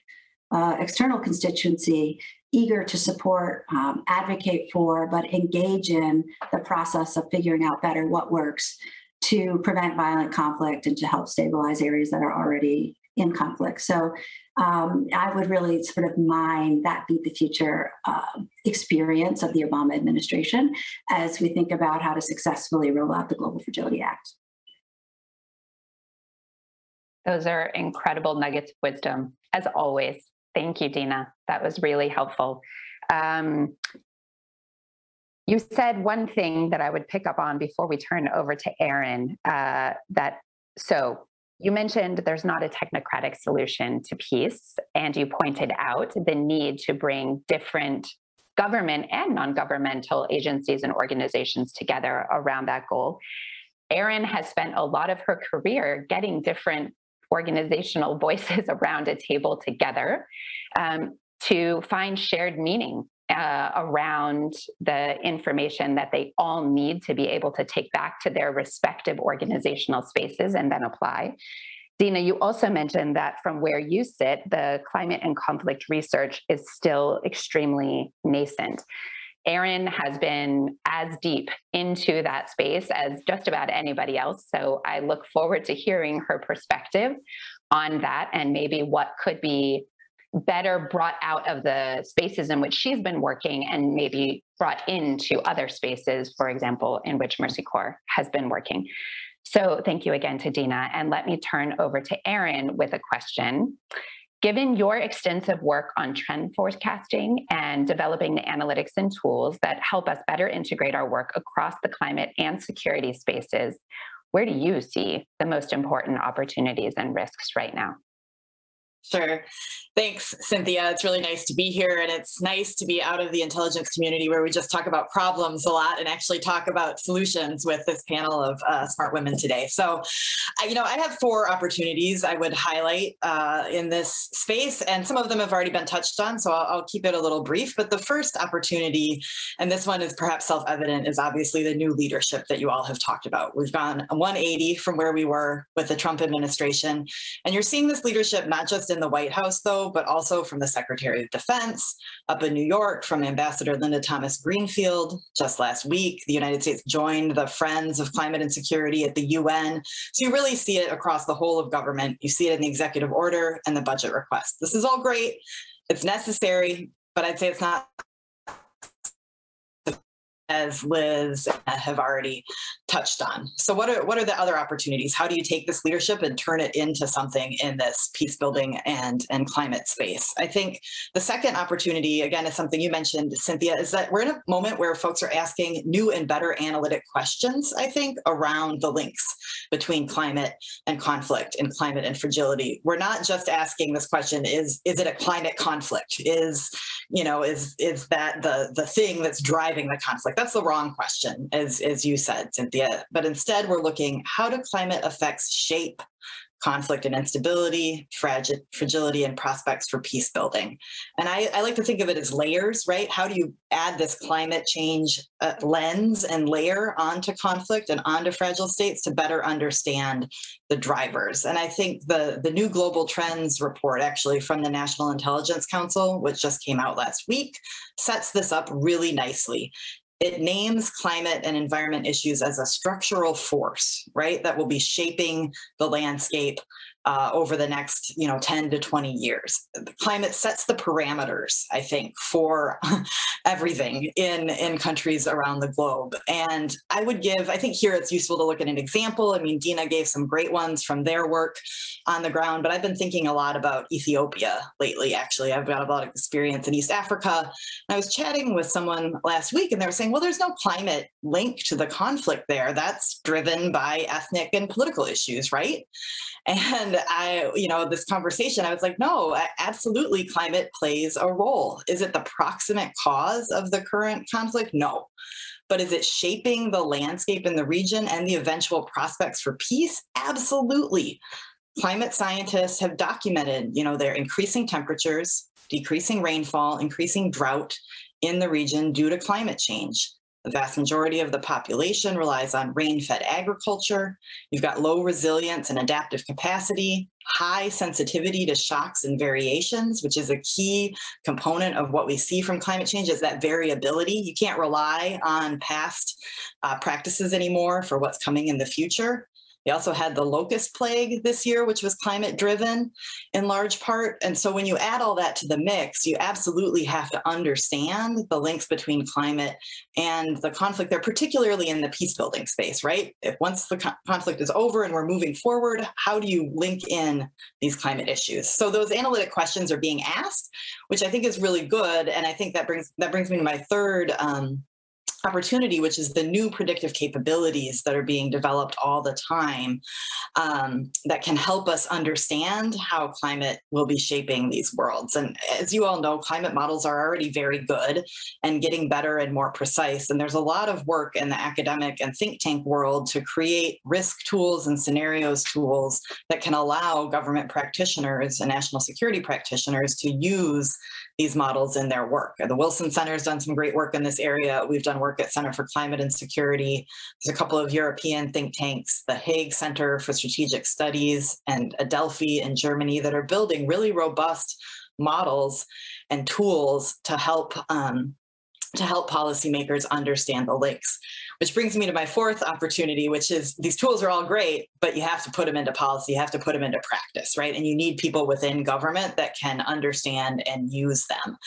uh, external constituency eager to support, um, advocate for, but engage in the process of figuring out better what works to prevent violent conflict and to help stabilize areas that are already in conflict. So um, I would really sort of mine that Feed the Future uh, experience of the Obama administration as we think about how to successfully roll out the Global Fragility Act. Those are incredible nuggets of wisdom, as always. Thank you, Dina. That was really helpful. Um, you said one thing that I would pick up on before we turn over to Erin. Uh, that so you mentioned there's not a technocratic solution to peace, and you pointed out the need to bring different government and non-governmental agencies and organizations together around that goal. Erin has spent a lot of her career getting different organizational voices around a table together um, to find shared meaning uh, around the information that they all need to be able to take back to their respective organizational spaces and then apply. Dina, you also mentioned that from where you sit, the climate and conflict research is still extremely nascent. Erin has been as deep into that space as just about anybody else. So I look forward to hearing her perspective on that and maybe what could be better brought out of the spaces in which she's been working and maybe brought into other spaces, for example, in which Mercy Corps has been working. So thank you again to Dina. And let me turn over to Erin with a question. Given your extensive work on trend forecasting and developing the analytics and tools that help us better integrate our work across the climate and security spaces, where do you see the most important opportunities and risks right now? Sure. Thanks, Cynthia. It's really nice to be here. And it's nice to be out of the intelligence community where we just talk about problems a lot and actually talk about solutions with this panel of uh, smart women today. So, you know, I have four opportunities I would highlight uh, in this space, and some of them have already been touched on. So I'll, I'll keep it a little brief. But the first opportunity, and this one is perhaps self evident, is obviously the new leadership that you all have talked about. We've gone 180 from where we were with the Trump administration. And you're seeing this leadership not just in the White House, though, but also from the Secretary of Defense up in New York, from Ambassador Linda Thomas Greenfield. Just last week, the United States joined the Friends of Climate and Security at the UN. So you really see it across the whole of government. You see it in the executive order and the budget request. This is all great. It's necessary, but I'd say it's not as Liz have already touched on. So what are what are the other opportunities? How do you take this leadership and turn it into something in this peace building and and climate space? I think the second opportunity again is something you mentioned Cynthia is that we're in a moment where folks are asking new and better analytic questions I think around the links between climate and conflict and climate and fragility. We're not just asking this question is is it a climate conflict? Is you know is is that the the thing that's driving the conflict? That's the wrong question, as, as you said, Cynthia. But instead, we're looking how do climate effects shape conflict and instability, fragil- fragility, and prospects for peace building. And I, I, like to think of it as layers, right? How do you add this climate change uh, lens and layer onto conflict and onto fragile states to better understand the drivers? And I think the, the new global trends report, actually from the National Intelligence Council, which just came out last week, sets this up really nicely it names climate and environment issues as a structural force, right? That will be shaping the landscape uh, over the next you know 10 to 20 years. The climate sets the parameters i think for everything in in countries around the globe. And i would give i think here it's useful to look at an example. I mean dina gave some great ones from their work on the ground but i've been thinking a lot about ethiopia lately actually. I've got a lot of experience in east africa. And i was chatting with someone last week and they were saying well there's no climate link to the conflict there. That's driven by ethnic and political issues right? And I, you know, this conversation, I was like, no, absolutely, climate plays a role. Is it the proximate cause of the current conflict? No. But is it shaping the landscape in the region and the eventual prospects for peace? Absolutely. Climate scientists have documented, you know, their increasing temperatures, decreasing rainfall, increasing drought in the region due to climate change. The vast majority of the population relies on rain fed agriculture. You've got low resilience and adaptive capacity, high sensitivity to shocks and variations, which is a key component of what we see from climate change is that variability. You can't rely on past uh, practices anymore for what's coming in the future. We also had the locust plague this year, which was climate driven in large part. And so when you add all that to the mix, you absolutely have to understand the links between climate and the conflict there, particularly in the peace building space, right? If once the co- conflict is over and we're moving forward, how do you link in these climate issues? So those analytic questions are being asked, which I think is really good. And I think that brings that brings me to my third um, opportunity, which is the new predictive capabilities that are being developed all the time um, that can help us understand how climate will be shaping these worlds. And as you all know, climate models are already very good and getting better and more precise. And there's a lot of work in the academic and think tank world to create risk tools and scenarios tools that can allow government practitioners and national security practitioners to use these models in their work. The Wilson Center has done some great work in this area. We've done work at Center for Climate and Security. There's a couple of European think tanks, the Hague Center for Strategic Studies and Adelphi in Germany that are building really robust models and tools to help um, to help policymakers understand the links. Which brings me to my fourth opportunity, which is these tools are all great, but you have to put them into policy, you have to put them into practice, right? And you need people within government that can understand and use them.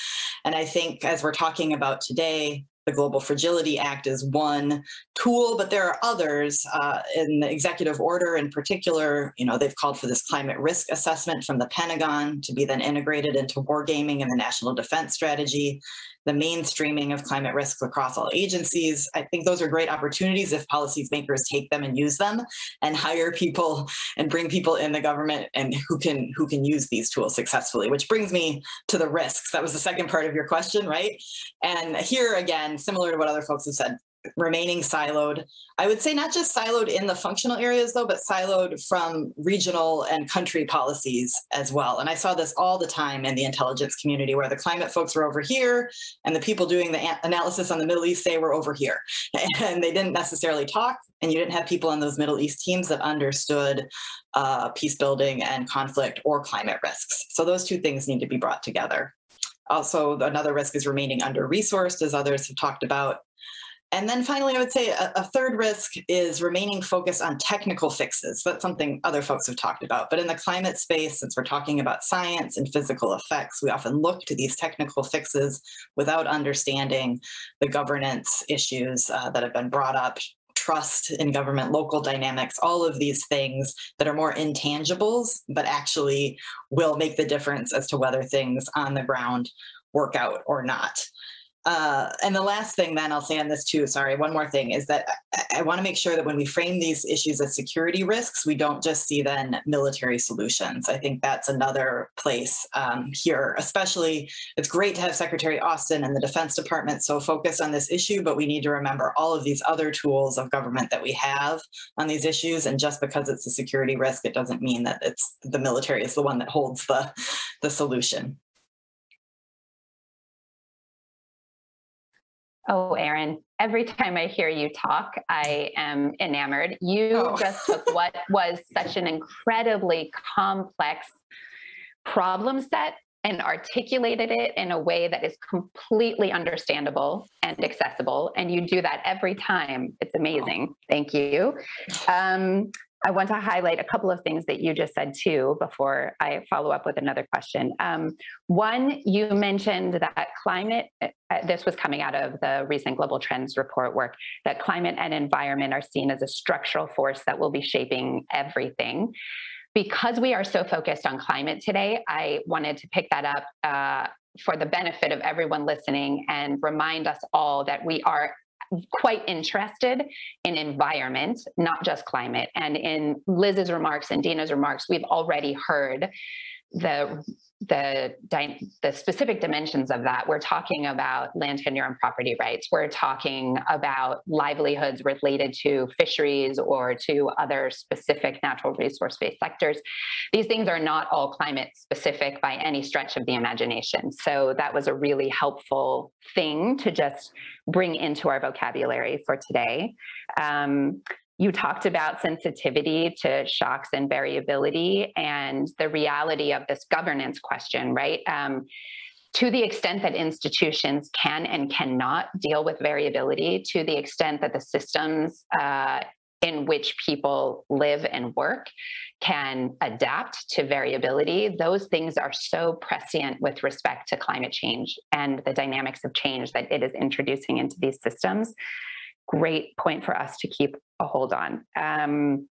And I think as we're talking about today, the Global Fragility Act is one tool, but there are others uh, in the executive order in particular. You know, they've called for this climate risk assessment from the Pentagon to be then integrated into wargaming and the National Defense Strategy the mainstreaming of climate risks across all agencies. I think those are great opportunities if policymakers take them and use them and hire people and bring people in the government and who can who can use these tools successfully, which brings me to the risks. That was the second part of your question, right? And here again, similar to what other folks have said, remaining siloed. I would say not just siloed in the functional areas though, but siloed from regional and country policies as well. And I saw this all the time in the intelligence community where the climate folks were over here and the people doing the analysis on the Middle East say we're over here. And they didn't necessarily talk and you didn't have people on those Middle East teams that understood uh, peace building and conflict or climate risks. So those two things need to be brought together. Also, another risk is remaining under resourced, as others have talked about. And then finally, I would say a, a, third risk is remaining focused on technical fixes. That's something other folks have talked about. But in the climate space, since we're talking about science and physical effects, we often look to these technical fixes without understanding the governance issues uh, that have been brought up trust in government, local dynamics, all of these things that are more intangibles, but actually will make the difference as to whether things on the ground work out or not. Uh, and the last thing, then I'll say on this too, sorry, one more thing is that I, I want to make sure that when we frame these issues as security risks, we don't just see then military solutions. I think that's another place um, here, especially it's great to have Secretary Austin and the Defense Department so focused on this issue, but we need to remember all of these other tools of government that we have on these issues. And just because it's a security risk, it doesn't mean that it's the military is the one that holds the, the solution. Oh, Erin, every time I hear you talk, I am enamored. You oh. just took what was such an incredibly complex problem set and articulated it in a way that is completely understandable and accessible. And you do that every time. It's amazing. Thank you. Um, I want to highlight a couple of things that you just said too before I follow up with another question. Um, one, you mentioned that climate, uh, this was coming out of the recent Global Trends report work, that climate and environment are seen as a structural force that will be shaping everything. Because we are so focused on climate today, I wanted to pick that up uh, for the benefit of everyone listening and remind us all that we are quite interested in environment, not just climate. And in Liz's remarks and Dina's remarks, we've already heard the the the specific dimensions of that we're talking about land tenure and property rights. We're talking about livelihoods related to fisheries or to other specific natural resource based sectors. These things are not all climate specific by any stretch of the imagination. So that was a really helpful thing to just bring into our vocabulary for today. Um, you talked about sensitivity to shocks and variability and the reality of this governance question, right? Um, to the extent that institutions can and cannot deal with variability, to the extent that the systems uh, in which people live and work can adapt to variability, those things are so prescient with respect to climate change and the dynamics of change that it is introducing into these systems great point for us to keep a hold on. Um,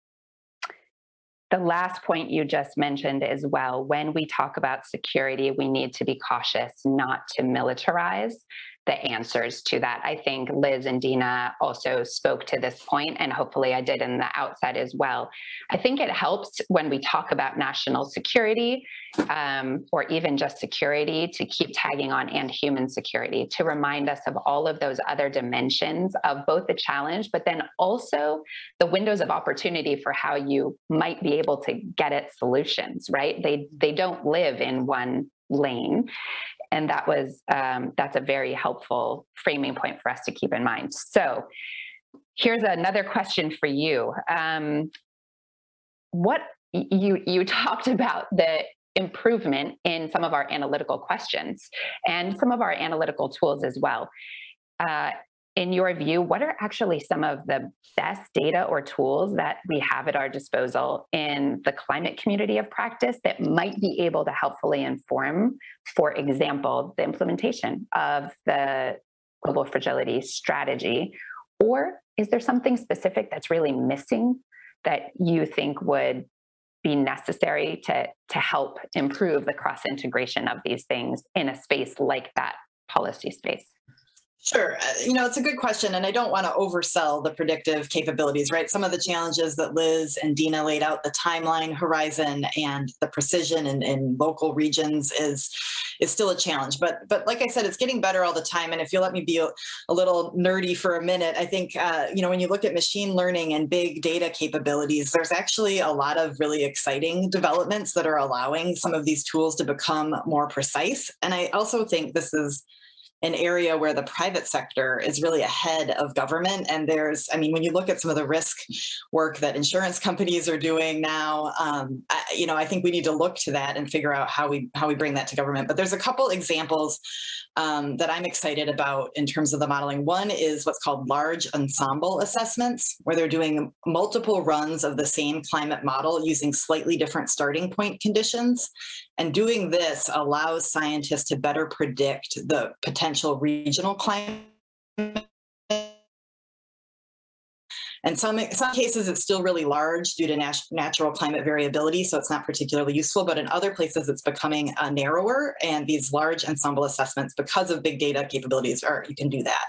the last point you just mentioned as well when we talk about security, we need to be cautious not to militarize the answers to that. I think Liz and Dina also spoke to this point, and hopefully I did in the outset as well. I think it helps when we talk about national security um, or even just security to keep tagging on and human security to remind us of all of those other dimensions of both the challenge, but then also the windows of opportunity for how you might be able to get at solutions, right? They, they don't live in one lane and that was um, that's a very helpful framing point for us to keep in mind. So here's another question for you. Um, what you you talked about the improvement in some of our analytical questions and some of our analytical tools as well. Uh, in your view, what are actually some of the best data or tools that we have at our disposal in the climate community of practice that might be able to helpfully inform, for example, the implementation of the global fragility strategy? Or is there something specific that's really missing that you think would be necessary to, to help improve the cross integration of these things in a space like that policy space? Sure. Uh, you know, it's a good question, and I don't want to oversell the predictive capabilities, right? Some of the challenges that Liz and Dina laid out, the timeline horizon and the precision in, in local regions is is still a challenge. But but like I said, it's getting better all the time. And if you'll let me be a, a little nerdy for a minute, I think uh, you know when you look at machine learning and big data capabilities, there's actually a lot of really exciting developments that are allowing some of these tools to become more precise. And I also think this is an area where the private sector is really ahead of government. And there's, I mean, when you look at some of the risk work that insurance companies are doing now, um, I, you know, I think we need to look to that and figure out how we how we bring that to government. But there's a couple examples um, that I'm excited about in terms of the modeling. One is what's called large ensemble assessments, where they're doing multiple runs of the same climate model using slightly different starting point conditions. And doing this allows scientists to better predict the potential regional climate and some, some cases, it's still really large due to nat- natural climate variability, so it's not particularly useful. But in other places, it's becoming uh, narrower, and these large ensemble assessments, because of big data capabilities, are you can do that.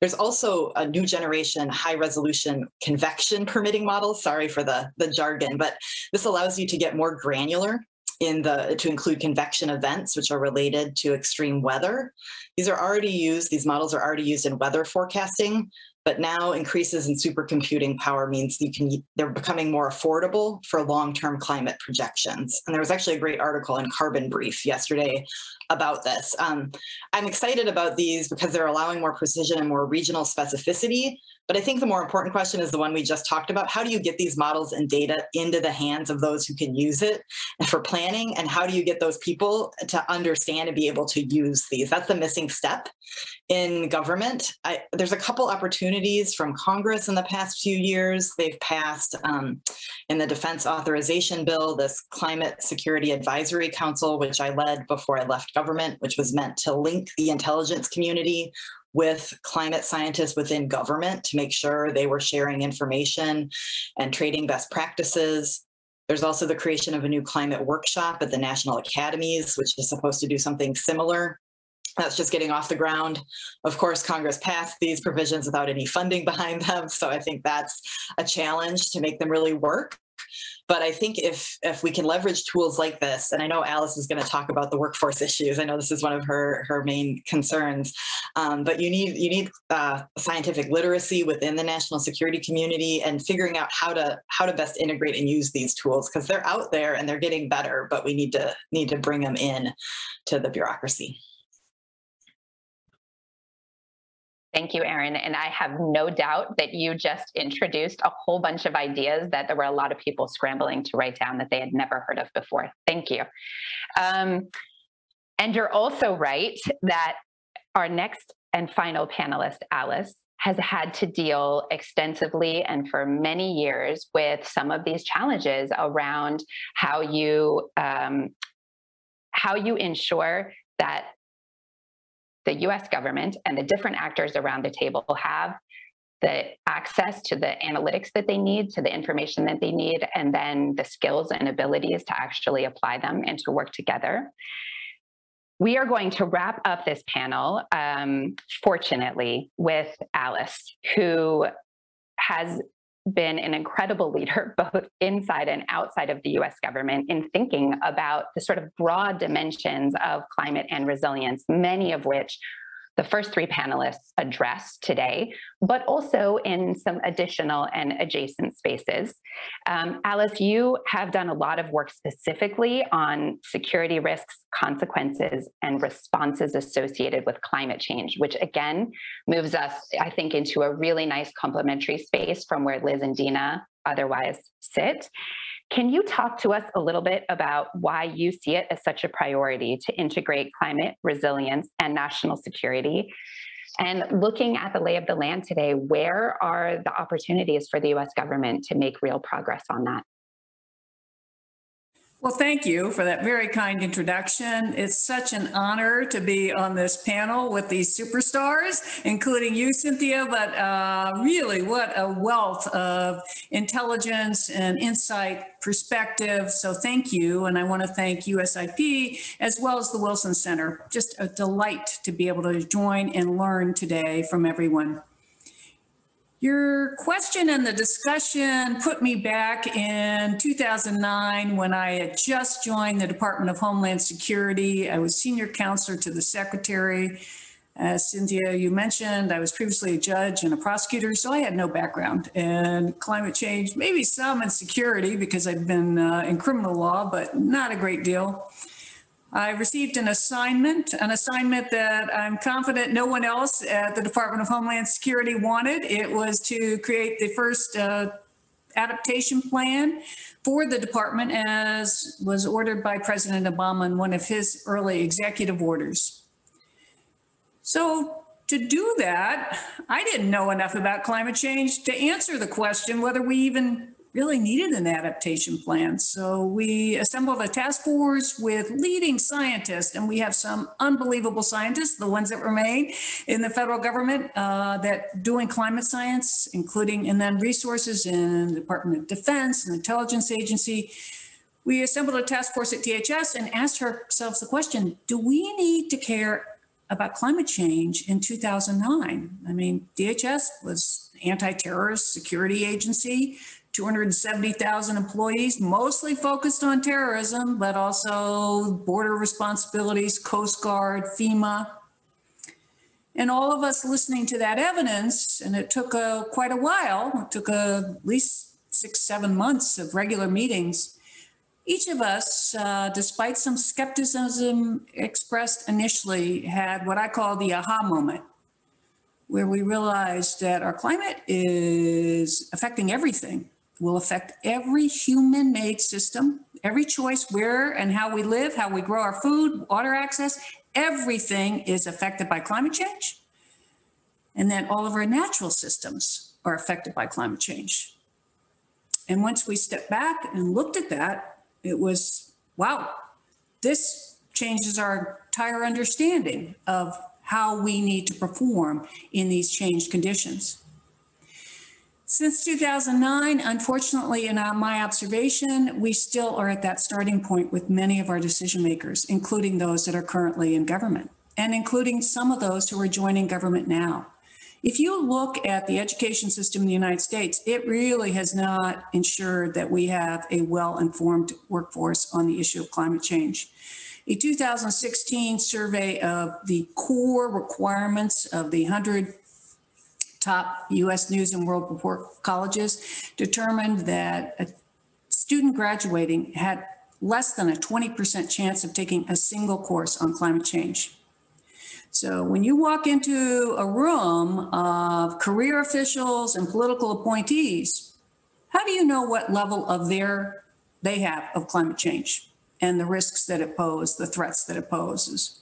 There's also a new generation high resolution convection permitting model. Sorry for the, the jargon, but this allows you to get more granular in the to include convection events which are related to extreme weather. These are already used, these models are already used in weather forecasting, but now increases in supercomputing power means you can they're becoming more affordable for long-term climate projections. And there was actually a great article in Carbon Brief yesterday about this. Um, I'm excited about these because they're allowing more precision and more regional specificity, but I think the more important question is the one we just talked about. How do you get these models and data into the hands of those who can use it for planning? And how do you get those people to understand and be able to use these? That's the missing step in government. I, there's a couple opportunities from Congress in the past few years. They've passed um, in the Defense Authorization Bill this Climate Security Advisory Council, which I led before I left government, which was meant to link the intelligence community with climate scientists within government to make sure they were sharing information and trading best practices. There's also the creation of a new climate workshop at the national academies, which is supposed to do something similar. That's just getting off the ground. Of course, Congress passed these provisions without any funding behind them. So I think that's a challenge to make them really work. But I think if if we can leverage tools like this, and I know Alice is going to talk about the workforce issues. I know this is one of her her main concerns. Um, but you need you need uh, scientific literacy within the national security community and figuring out how to how to best integrate and use these tools because they're out there and they're getting better. But we need to need to bring them in to the bureaucracy. Thank you, Erin. And I have no doubt that you just introduced a whole bunch of ideas that there were a lot of people scrambling to write down that they had never heard of before. Thank you. Um, and you're also right that our next and final panelist, Alice, has had to deal extensively and for many years with some of these challenges around how you um, how you ensure that the US government and the different actors around the table have the access to the analytics that they need, to the information that they need, and then the skills and abilities to actually apply them and to work together. We are going to wrap up this panel, um, fortunately, with Alice, who has been an incredible leader, both inside and outside of the US government, in thinking about the sort of broad dimensions of climate and resilience, many of which the first three panelists address today, but also in some additional and adjacent spaces. Um, Alice, you have done a lot of work specifically on security risks, consequences, and responses associated with climate change, which again moves us, I think, into a really nice complementary space from where Liz and Dina otherwise sit. Can you talk to us a little bit about why you see it as such a priority to integrate climate resilience and national security? And looking at the lay of the land today, where are the opportunities for the US government to make real progress on that? Well, thank you for that very kind introduction. It's such an honor to be on this panel with these superstars, including you, Cynthia, but uh, really what a wealth of intelligence and insight perspective. So thank you. And I want to thank USIP as well as the Wilson Center. Just a delight to be able to join and learn today from everyone. Your question and the discussion put me back in 2009 when I had just joined the Department of Homeland Security. I was senior counselor to the secretary. As Cynthia, you mentioned, I was previously a judge and a prosecutor, so I had no background in climate change, maybe some in security because I've been uh, in criminal law, but not a great deal. I received an assignment, an assignment that I'm confident no one else at the Department of Homeland Security wanted. It was to create the first uh, adaptation plan for the department as was ordered by President Obama in one of his early executive orders. So to do that, I didn't know enough about climate change to answer the question whether we even really needed an adaptation plan. So we assembled a task force with leading scientists, and we have some unbelievable scientists, the ones that remain in the federal government uh, that doing climate science, including and then resources in the Department of Defense and Intelligence Agency. We assembled a task force at DHS and asked ourselves the question, do we need to care about climate change in 2009? I mean, DHS was anti-terrorist security agency 270,000 employees, mostly focused on terrorism, but also border responsibilities, Coast Guard, FEMA. And all of us listening to that evidence, and it took a, quite a while, it took a, at least six, seven months of regular meetings. Each of us, uh, despite some skepticism expressed initially, had what I call the aha moment, where we realized that our climate is affecting everything will affect every human made system, every choice where and how we live, how we grow our food, water access, everything is affected by climate change. And then all of our natural systems are affected by climate change. And once we stepped back and looked at that, it was wow, this changes our entire understanding of how we need to perform in these changed conditions. Since 2009, unfortunately, in my observation, we still are at that starting point with many of our decision makers, including those that are currently in government and including some of those who are joining government now. If you look at the education system in the United States, it really has not ensured that we have a well-informed workforce on the issue of climate change. A 2016 survey of the core requirements of the 100 top US News and World Report colleges determined that a student graduating had less than a 20% chance of taking a single course on climate change. So when you walk into a room of career officials and political appointees, how do you know what level of their they have of climate change and the risks that it poses, the threats that it poses?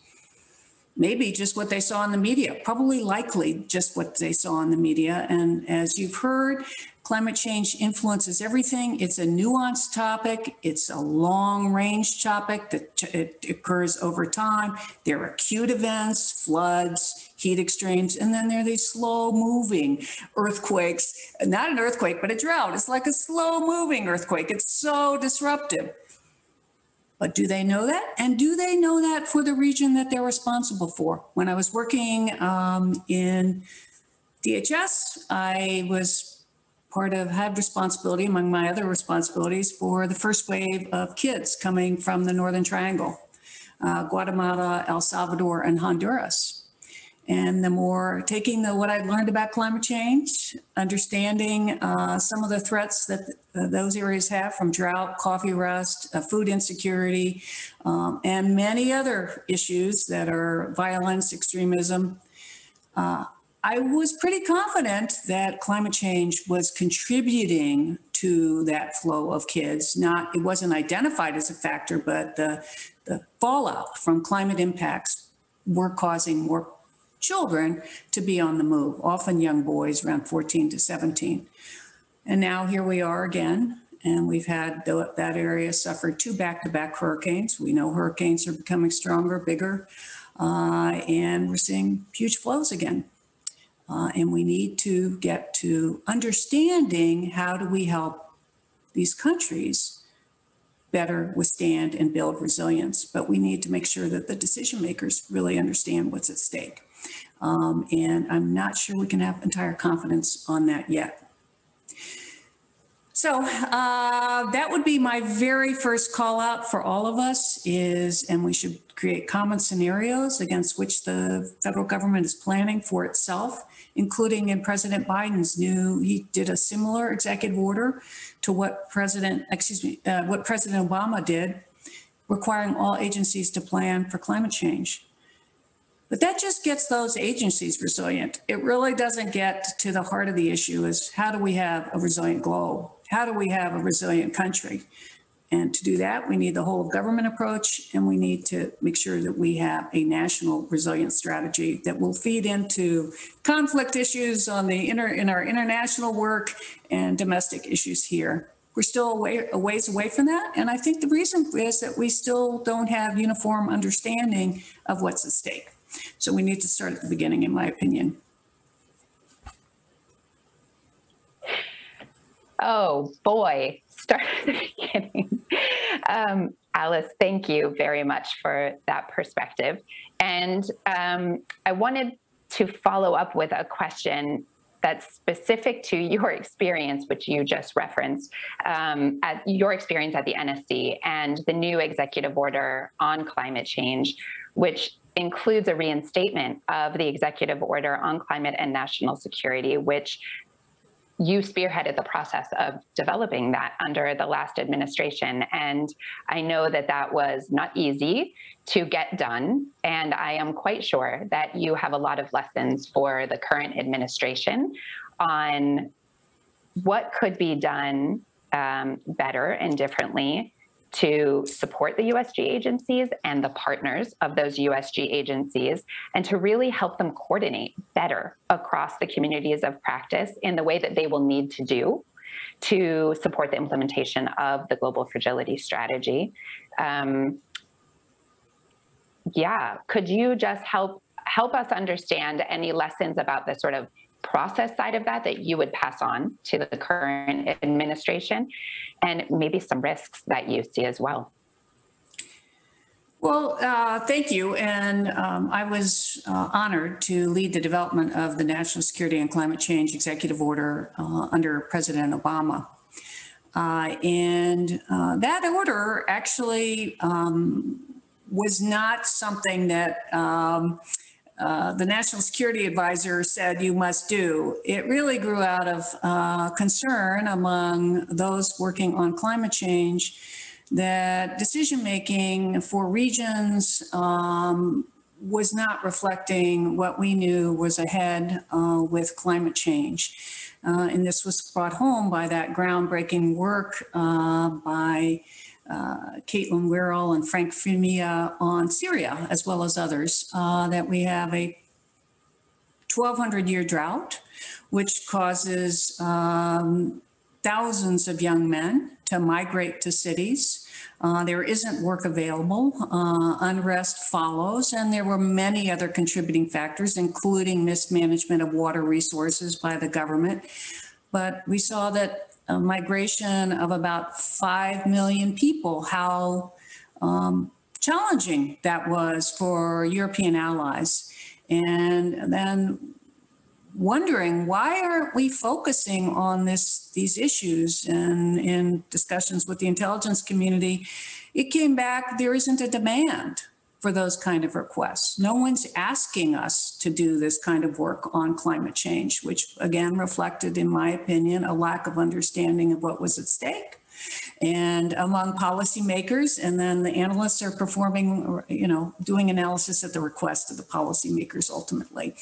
Maybe just what they saw in the media, probably likely just what they saw in the media. And as you've heard, climate change influences everything. It's a nuanced topic. It's a long range topic that it occurs over time. There are acute events, floods, heat extremes, and then there are these slow moving earthquakes. Not an earthquake, but a drought. It's like a slow moving earthquake. It's so disruptive. But do they know that? And do they know that for the region that they're responsible for? When I was working um, in DHS, I was part of, had responsibility among my other responsibilities for the first wave of kids coming from the Northern Triangle, uh, Guatemala, El Salvador, and Honduras and the more taking the what I learned about climate change, understanding uh, some of the threats that uh, those areas have from drought, coffee rust, uh, food insecurity, um, and many other issues that are violence, extremism. Uh, I was pretty confident that climate change was contributing to that flow of kids. Not, it wasn't identified as a factor, but the, the fallout from climate impacts were causing more children to be on the move, often young boys around 14 to 17. And now here we are again, and we've had that area suffer two back-to-back hurricanes. We know hurricanes are becoming stronger, bigger, uh, and we're seeing huge flows again. Uh, and we need to get to understanding how do we help these countries better withstand and build resilience. But we need to make sure that the decision makers really understand what's at stake. Um, and I'm not sure we can have entire confidence on that yet. So uh, that would be my very first call out for all of us is, and we should create common scenarios against which the federal government is planning for itself, including in President Biden's new, he did a similar executive order to what President, excuse me, uh, what President Obama did, requiring all agencies to plan for climate change. But that just gets those agencies resilient. It really doesn't get to the heart of the issue is how do we have a resilient globe? how do we have a resilient country? And to do that, we need the whole of government approach, and we need to make sure that we have a national resilience strategy that will feed into conflict issues on the inter, in our international work and domestic issues here. We're still a, way, a ways away from that, and I think the reason is that we still don't have uniform understanding of what's at stake. So we need to start at the beginning, in my opinion. Oh boy, start at the beginning. Um, Alice, thank you very much for that perspective. And um, I wanted to follow up with a question that's specific to your experience, which you just referenced, um, at your experience at the NSC and the new executive order on climate change, which includes a reinstatement of the executive order on climate and national security, which you spearheaded the process of developing that under the last administration. And I know that that was not easy to get done. And I am quite sure that you have a lot of lessons for the current administration on what could be done um, better and differently to support the USG agencies and the partners of those USG agencies, and to really help them coordinate better across the communities of practice in the way that they will need to do to support the implementation of the global fragility strategy. Um, yeah, could you just help help us understand any lessons about the sort of process side of that that you would pass on to the current administration and maybe some risks that you see as well? Well, uh, thank you. And um, I was uh, honored to lead the development of the National Security and Climate Change Executive Order uh, under President Obama. Uh, and uh, that order actually um, was not something that um, uh, the National Security Advisor said you must do. It really grew out of uh, concern among those working on climate change that decision making for regions um, was not reflecting what we knew was ahead uh, with climate change. Uh, and this was brought home by that groundbreaking work uh, by uh, Caitlin Werrell and Frank Femia on Syria, as well as others, uh, that we have a 1,200 year drought, which causes um, thousands of young men to migrate to cities. Uh, there isn't work available. Uh, unrest follows, and there were many other contributing factors, including mismanagement of water resources by the government. But we saw that a migration of about 5 million people, how um, challenging that was for European allies. And then wondering why aren't we focusing on this these issues and in discussions with the intelligence community it came back there isn't a demand for those kind of requests. No one's asking us to do this kind of work on climate change, which again reflected, in my opinion, a lack of understanding of what was at stake. And among policymakers. And then the analysts are performing, or, you know, doing analysis at the request of the policymakers ultimately.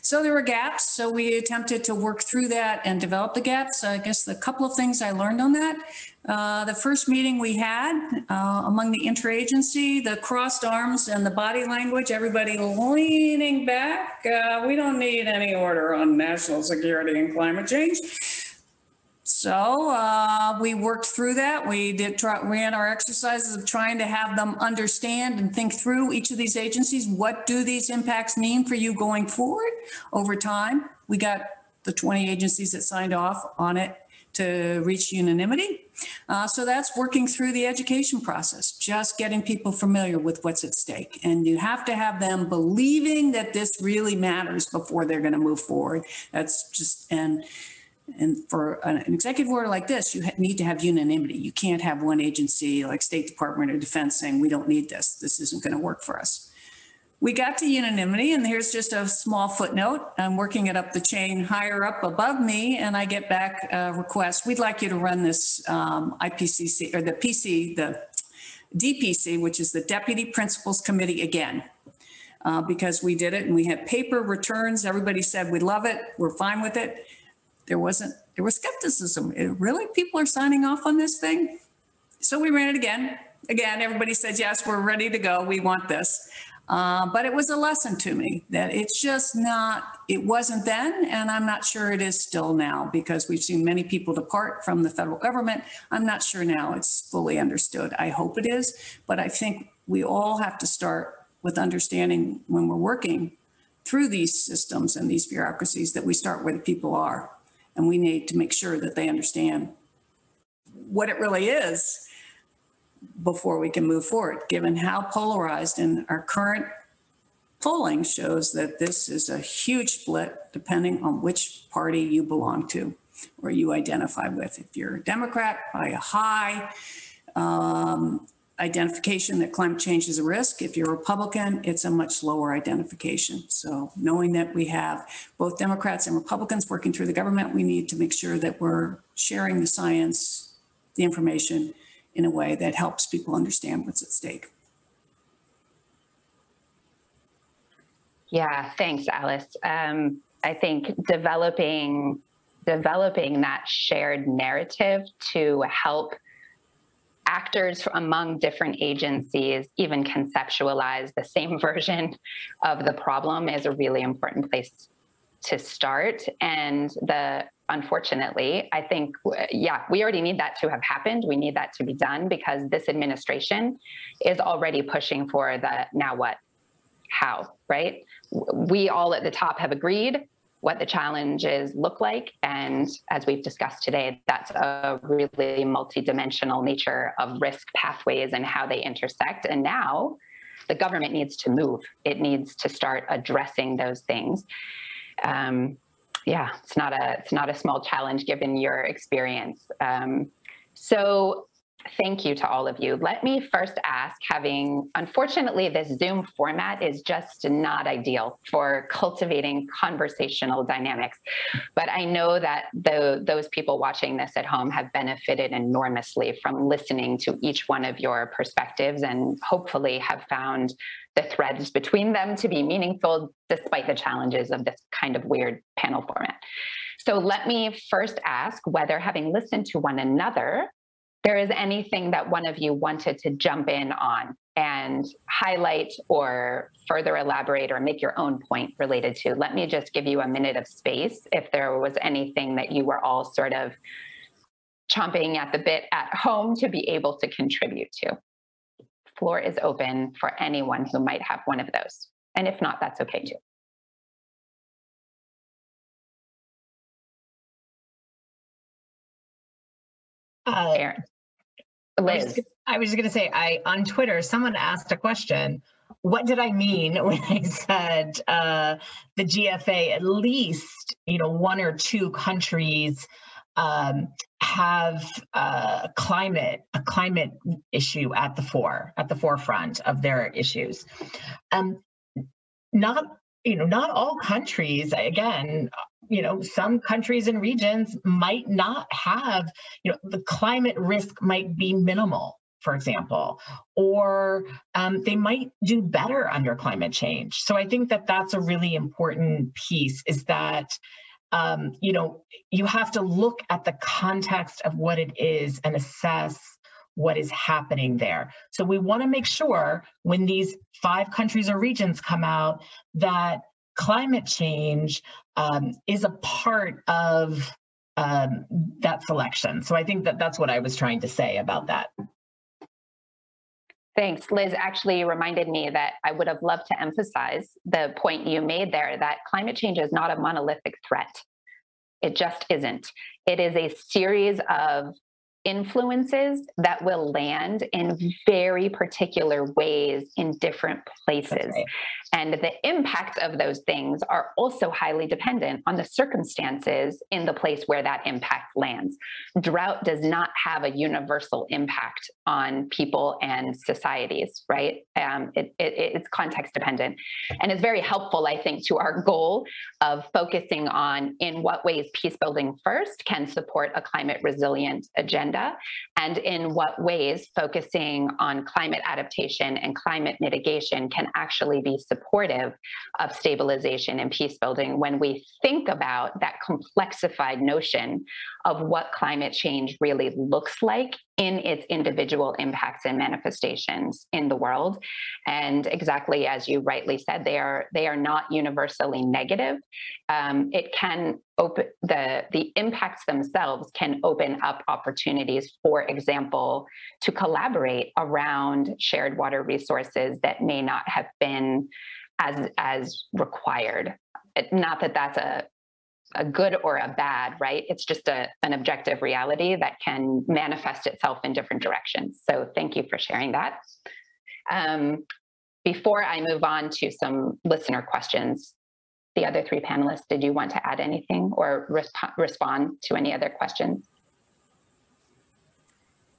So there were gaps. So we attempted to work through that and develop the gaps. I guess the couple of things I learned on that. Uh, the first meeting we had uh, among the interagency, the crossed arms and the body language, everybody leaning back. Uh, we don't need any order on national security and climate change. So uh, we worked through that. We did try, ran our exercises of trying to have them understand and think through each of these agencies. What do these impacts mean for you going forward over time? We got the 20 agencies that signed off on it to reach unanimity. Uh, so that's working through the education process, just getting people familiar with what's at stake. And you have to have them believing that this really matters before they're going to move forward. That's just, and and for an executive order like this, you need to have unanimity. You can't have one agency like State Department or Defense saying, we don't need this. This isn't going to work for us. We got to unanimity, and here's just a small footnote. I'm working it up the chain higher up above me, and I get back a request. We'd like you to run this um, IPCC or the PC, the DPC, which is the Deputy Principals Committee again. Uh, because we did it and we had paper returns. Everybody said, we love it. We're fine with it. There wasn't, there was skepticism. Really? People are signing off on this thing? So we ran it again. Again, everybody said, yes, we're ready to go. We want this. Uh, but it was a lesson to me that it's just not, it wasn't then, and I'm not sure it is still now because we've seen many people depart from the federal government. I'm not sure now it's fully understood. I hope it is, but I think we all have to start with understanding when we're working through these systems and these bureaucracies that we start where the people are. And we need to make sure that they understand what it really is before we can move forward, given how polarized and our current polling shows that this is a huge split depending on which party you belong to or you identify with. If you're a Democrat, by a high um, identification that climate change is a risk. If you're a Republican, it's a much lower identification. So knowing that we have both Democrats and Republicans working through the government, we need to make sure that we're sharing the science, the information, in a way that helps people understand what's at stake. Yeah, thanks, Alice. Um, I think developing developing that shared narrative to help actors among different agencies even conceptualize the same version of the problem is a really important place to start. And the unfortunately, I think, yeah, we already need that to have happened. We need that to be done because this administration is already pushing for the now what, how, right? We all at the top have agreed what the challenges look like. And as we've discussed today, that's a really multidimensional nature of risk pathways and how they intersect. And now the government needs to move. It needs to start addressing those things. Um, yeah, it's not a it's not a small challenge given your experience. Um, so thank you to all of you. Let me first ask, having unfortunately this Zoom format is just not ideal for cultivating conversational dynamics, but I know that the, those people watching this at home have benefited enormously from listening to each one of your perspectives and hopefully have found the threads between them to be meaningful despite the challenges of this kind of weird panel format. So let me first ask whether having listened to one another, there is anything that one of you wanted to jump in on and highlight or further elaborate or make your own point related to. Let me just give you a minute of space if there was anything that you were all sort of chomping at the bit at home to be able to contribute to floor is open for anyone who might have one of those. And if not, that's okay too. Uh, Erin. Liz. I was just going to say, I on Twitter, someone asked a question. What did I mean when I said uh, the GFA at least, you know, one or two countries um, have uh, climate a climate issue at the fore at the forefront of their issues. Um, not you know not all countries again you know some countries and regions might not have you know the climate risk might be minimal for example or um, they might do better under climate change so i think that that's a really important piece is that um, you know you have to look at the context of what it is and assess what is happening there. So we want to make sure when these five countries or regions come out that climate change um, is a part of um, that selection. So I think that that's what I was trying to say about that. Thanks. Liz actually reminded me that I would have loved to emphasize the point you made there that climate change is not a monolithic threat. It just isn't. It is a series of influences that will land in very particular ways in different places. Right. And the impact of those things are also highly dependent on the circumstances in the place where that impact lands. Drought does not have a universal impact on people and societies, right? Um, it, it, it's context dependent. And it's very helpful, I think, to our goal of focusing on in what ways peace building first can support a climate resilient agenda, and in what ways focusing on climate adaptation and climate mitigation can actually be supportive of stabilization and peace building when we think about that complexified notion of what climate change really looks like in its individual impacts and manifestations in the world. And exactly as you rightly said they are they are not universally negative. Um, it can open the the impacts themselves can open up opportunities for example to collaborate around shared water resources that may not have been as as required. Not that that's a a good or a bad, right? It's just a, an objective reality that can manifest itself in different directions. So thank you for sharing that. Um, before I move on to some listener questions, the other three panelists, did you want to add anything or resp- respond to any other questions?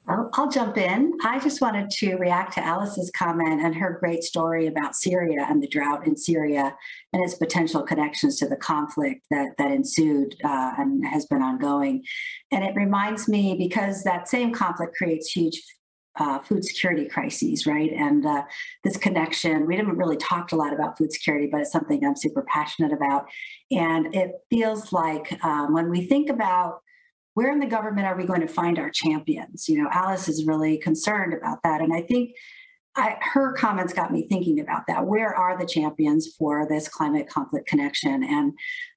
I'll, I'll, jump in. I just wanted to react to Alice's comment and her great story about Syria and the drought in Syria and its potential connections to the conflict that, that ensued uh, and has been ongoing. And it reminds me because that same conflict creates huge uh, food security crises, right? And uh, this connection, we haven't really talked a lot about food security, but it's something I'm super passionate about. And it feels like um, when we think about where in the government are we going to find our champions? You know, Alice is really concerned about that. And I think I, her comments got me thinking about that. Where are the champions for this climate conflict connection? And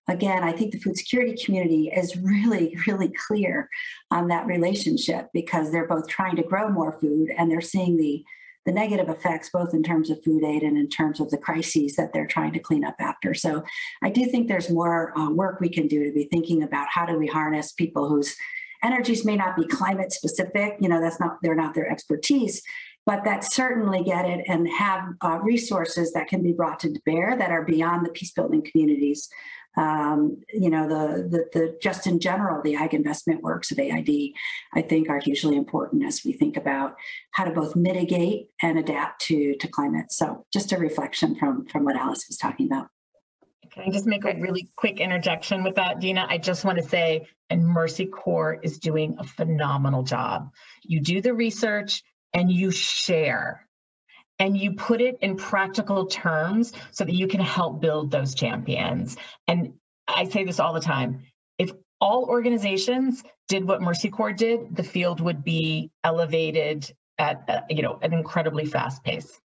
again, I think the food security community is really, really clear on that relationship because they're both trying to grow more food and they're seeing the the negative effects, both in terms of food aid and in terms of the crises that they're trying to clean up after. So I do think there's more uh, work we can do to be thinking about how do we harness people whose energies may not be climate specific, you know, that's not, they're not their expertise, but that certainly get it and have uh, resources that can be brought to bear that are beyond the peace building communities um, you know, the, the, the just in general, the ag investment works of AID, I think are hugely important as we think about how to both mitigate and adapt to, to climate. So just a reflection from, from what Alice was talking about. Can I just make a really quick interjection with that, Dina? I just want to say, and Mercy Corps is doing a phenomenal job. You do the research and you share and you put it in practical terms so that you can help build those champions. And I say this all the time if all organizations did what Mercy Corps did, the field would be elevated at uh, you know an incredibly fast pace.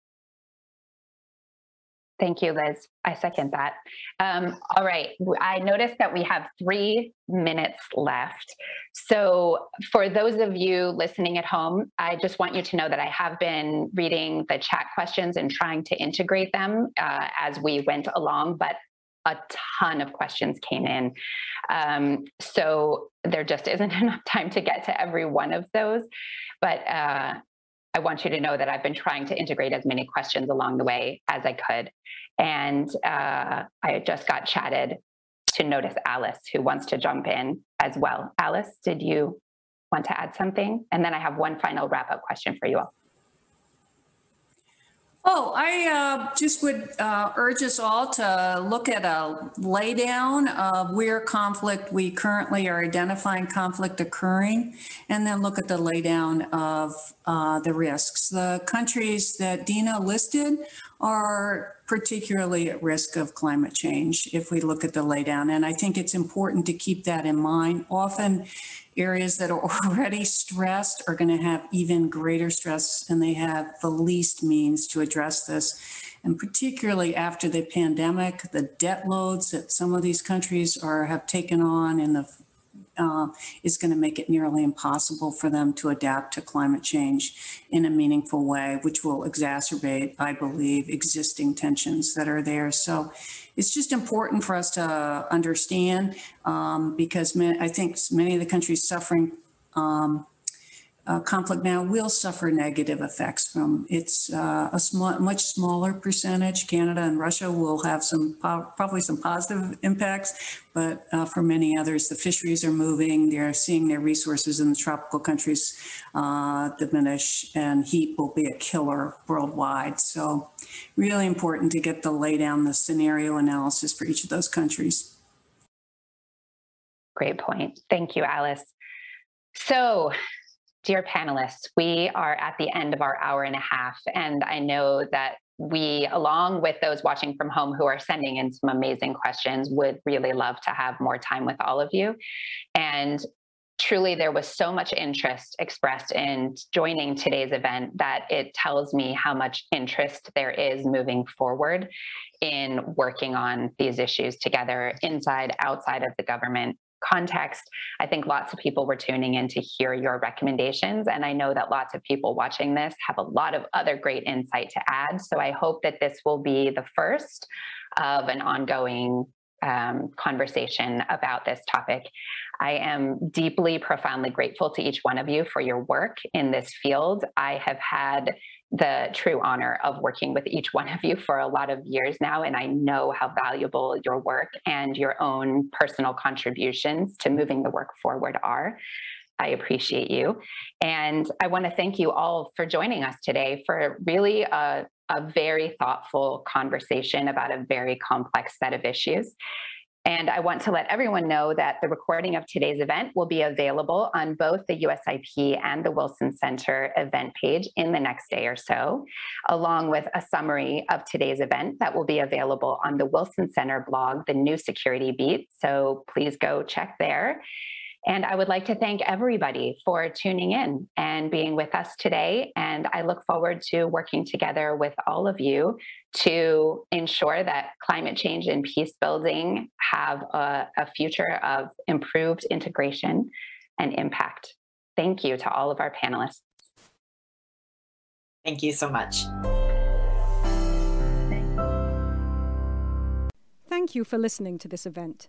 Thank you, Liz. I second that. Um, all right. I noticed that we have three minutes left. So, for those of you listening at home, I just want you to know that I have been reading the chat questions and trying to integrate them uh, as we went along, but a ton of questions came in. Um, so, there just isn't enough time to get to every one of those. But uh, I want you to know that I've been trying to integrate as many questions along the way as I could. And uh, I just got chatted to notice Alice, who wants to jump in as well. Alice, did you want to add something? And then I have one final wrap up question for you all. Oh, I uh, just would uh, urge us all to look at a laydown of where conflict, we currently are identifying conflict occurring, and then look at the laydown of uh, the risks. The countries that Dina listed are particularly at risk of climate change if we look at the laydown. And I think it's important to keep that in mind. Often areas that are already stressed are going to have even greater stress and they have the least means to address this. And particularly after the pandemic, the debt loads that some of these countries are have taken on in the uh, is going to make it nearly impossible for them to adapt to climate change in a meaningful way, which will exacerbate, I believe, existing tensions that are there. So it's just important for us to understand um, because I think many of the countries suffering um, uh, conflict now will suffer negative effects from it's uh, a small, much smaller percentage. Canada and Russia will have some probably some positive impacts, but uh, for many others, the fisheries are moving. They're seeing their resources in the tropical countries uh, diminish, and heat will be a killer worldwide. So, really important to get the lay down the scenario analysis for each of those countries. Great point. Thank you, Alice. So, Dear panelists, we are at the end of our hour and a half, and I know that we, along with those watching from home who are sending in some amazing questions, would really love to have more time with all of you. And truly, there was so much interest expressed in joining today's event that it tells me how much interest there is moving forward in working on these issues together inside, outside of the government context, I think lots of people were tuning in to hear your recommendations. And I know that lots of people watching this have a lot of other great insight to add. So I hope that this will be the first of an ongoing um, conversation about this topic. I am deeply, profoundly grateful to each one of you for your work in this field. I have had the true honor of working with each one of you for a lot of years now. And I know how valuable your work and your own personal contributions to moving the work forward are. I appreciate you. And I want to thank you all for joining us today for really a, a very thoughtful conversation about a very complex set of issues. And I want to let everyone know that the recording of today's event will be available on both the USIP and the Wilson Center event page in the next day or so, along with a summary of today's event that will be available on the Wilson Center blog, The New Security Beat. So please go check there. And I would like to thank everybody for tuning in and being with us today. And I look forward to working together with all of you to ensure that climate change and peace building have a, a future of improved integration and impact. Thank you to all of our panelists. Thank you so much. Thank you for listening to this event.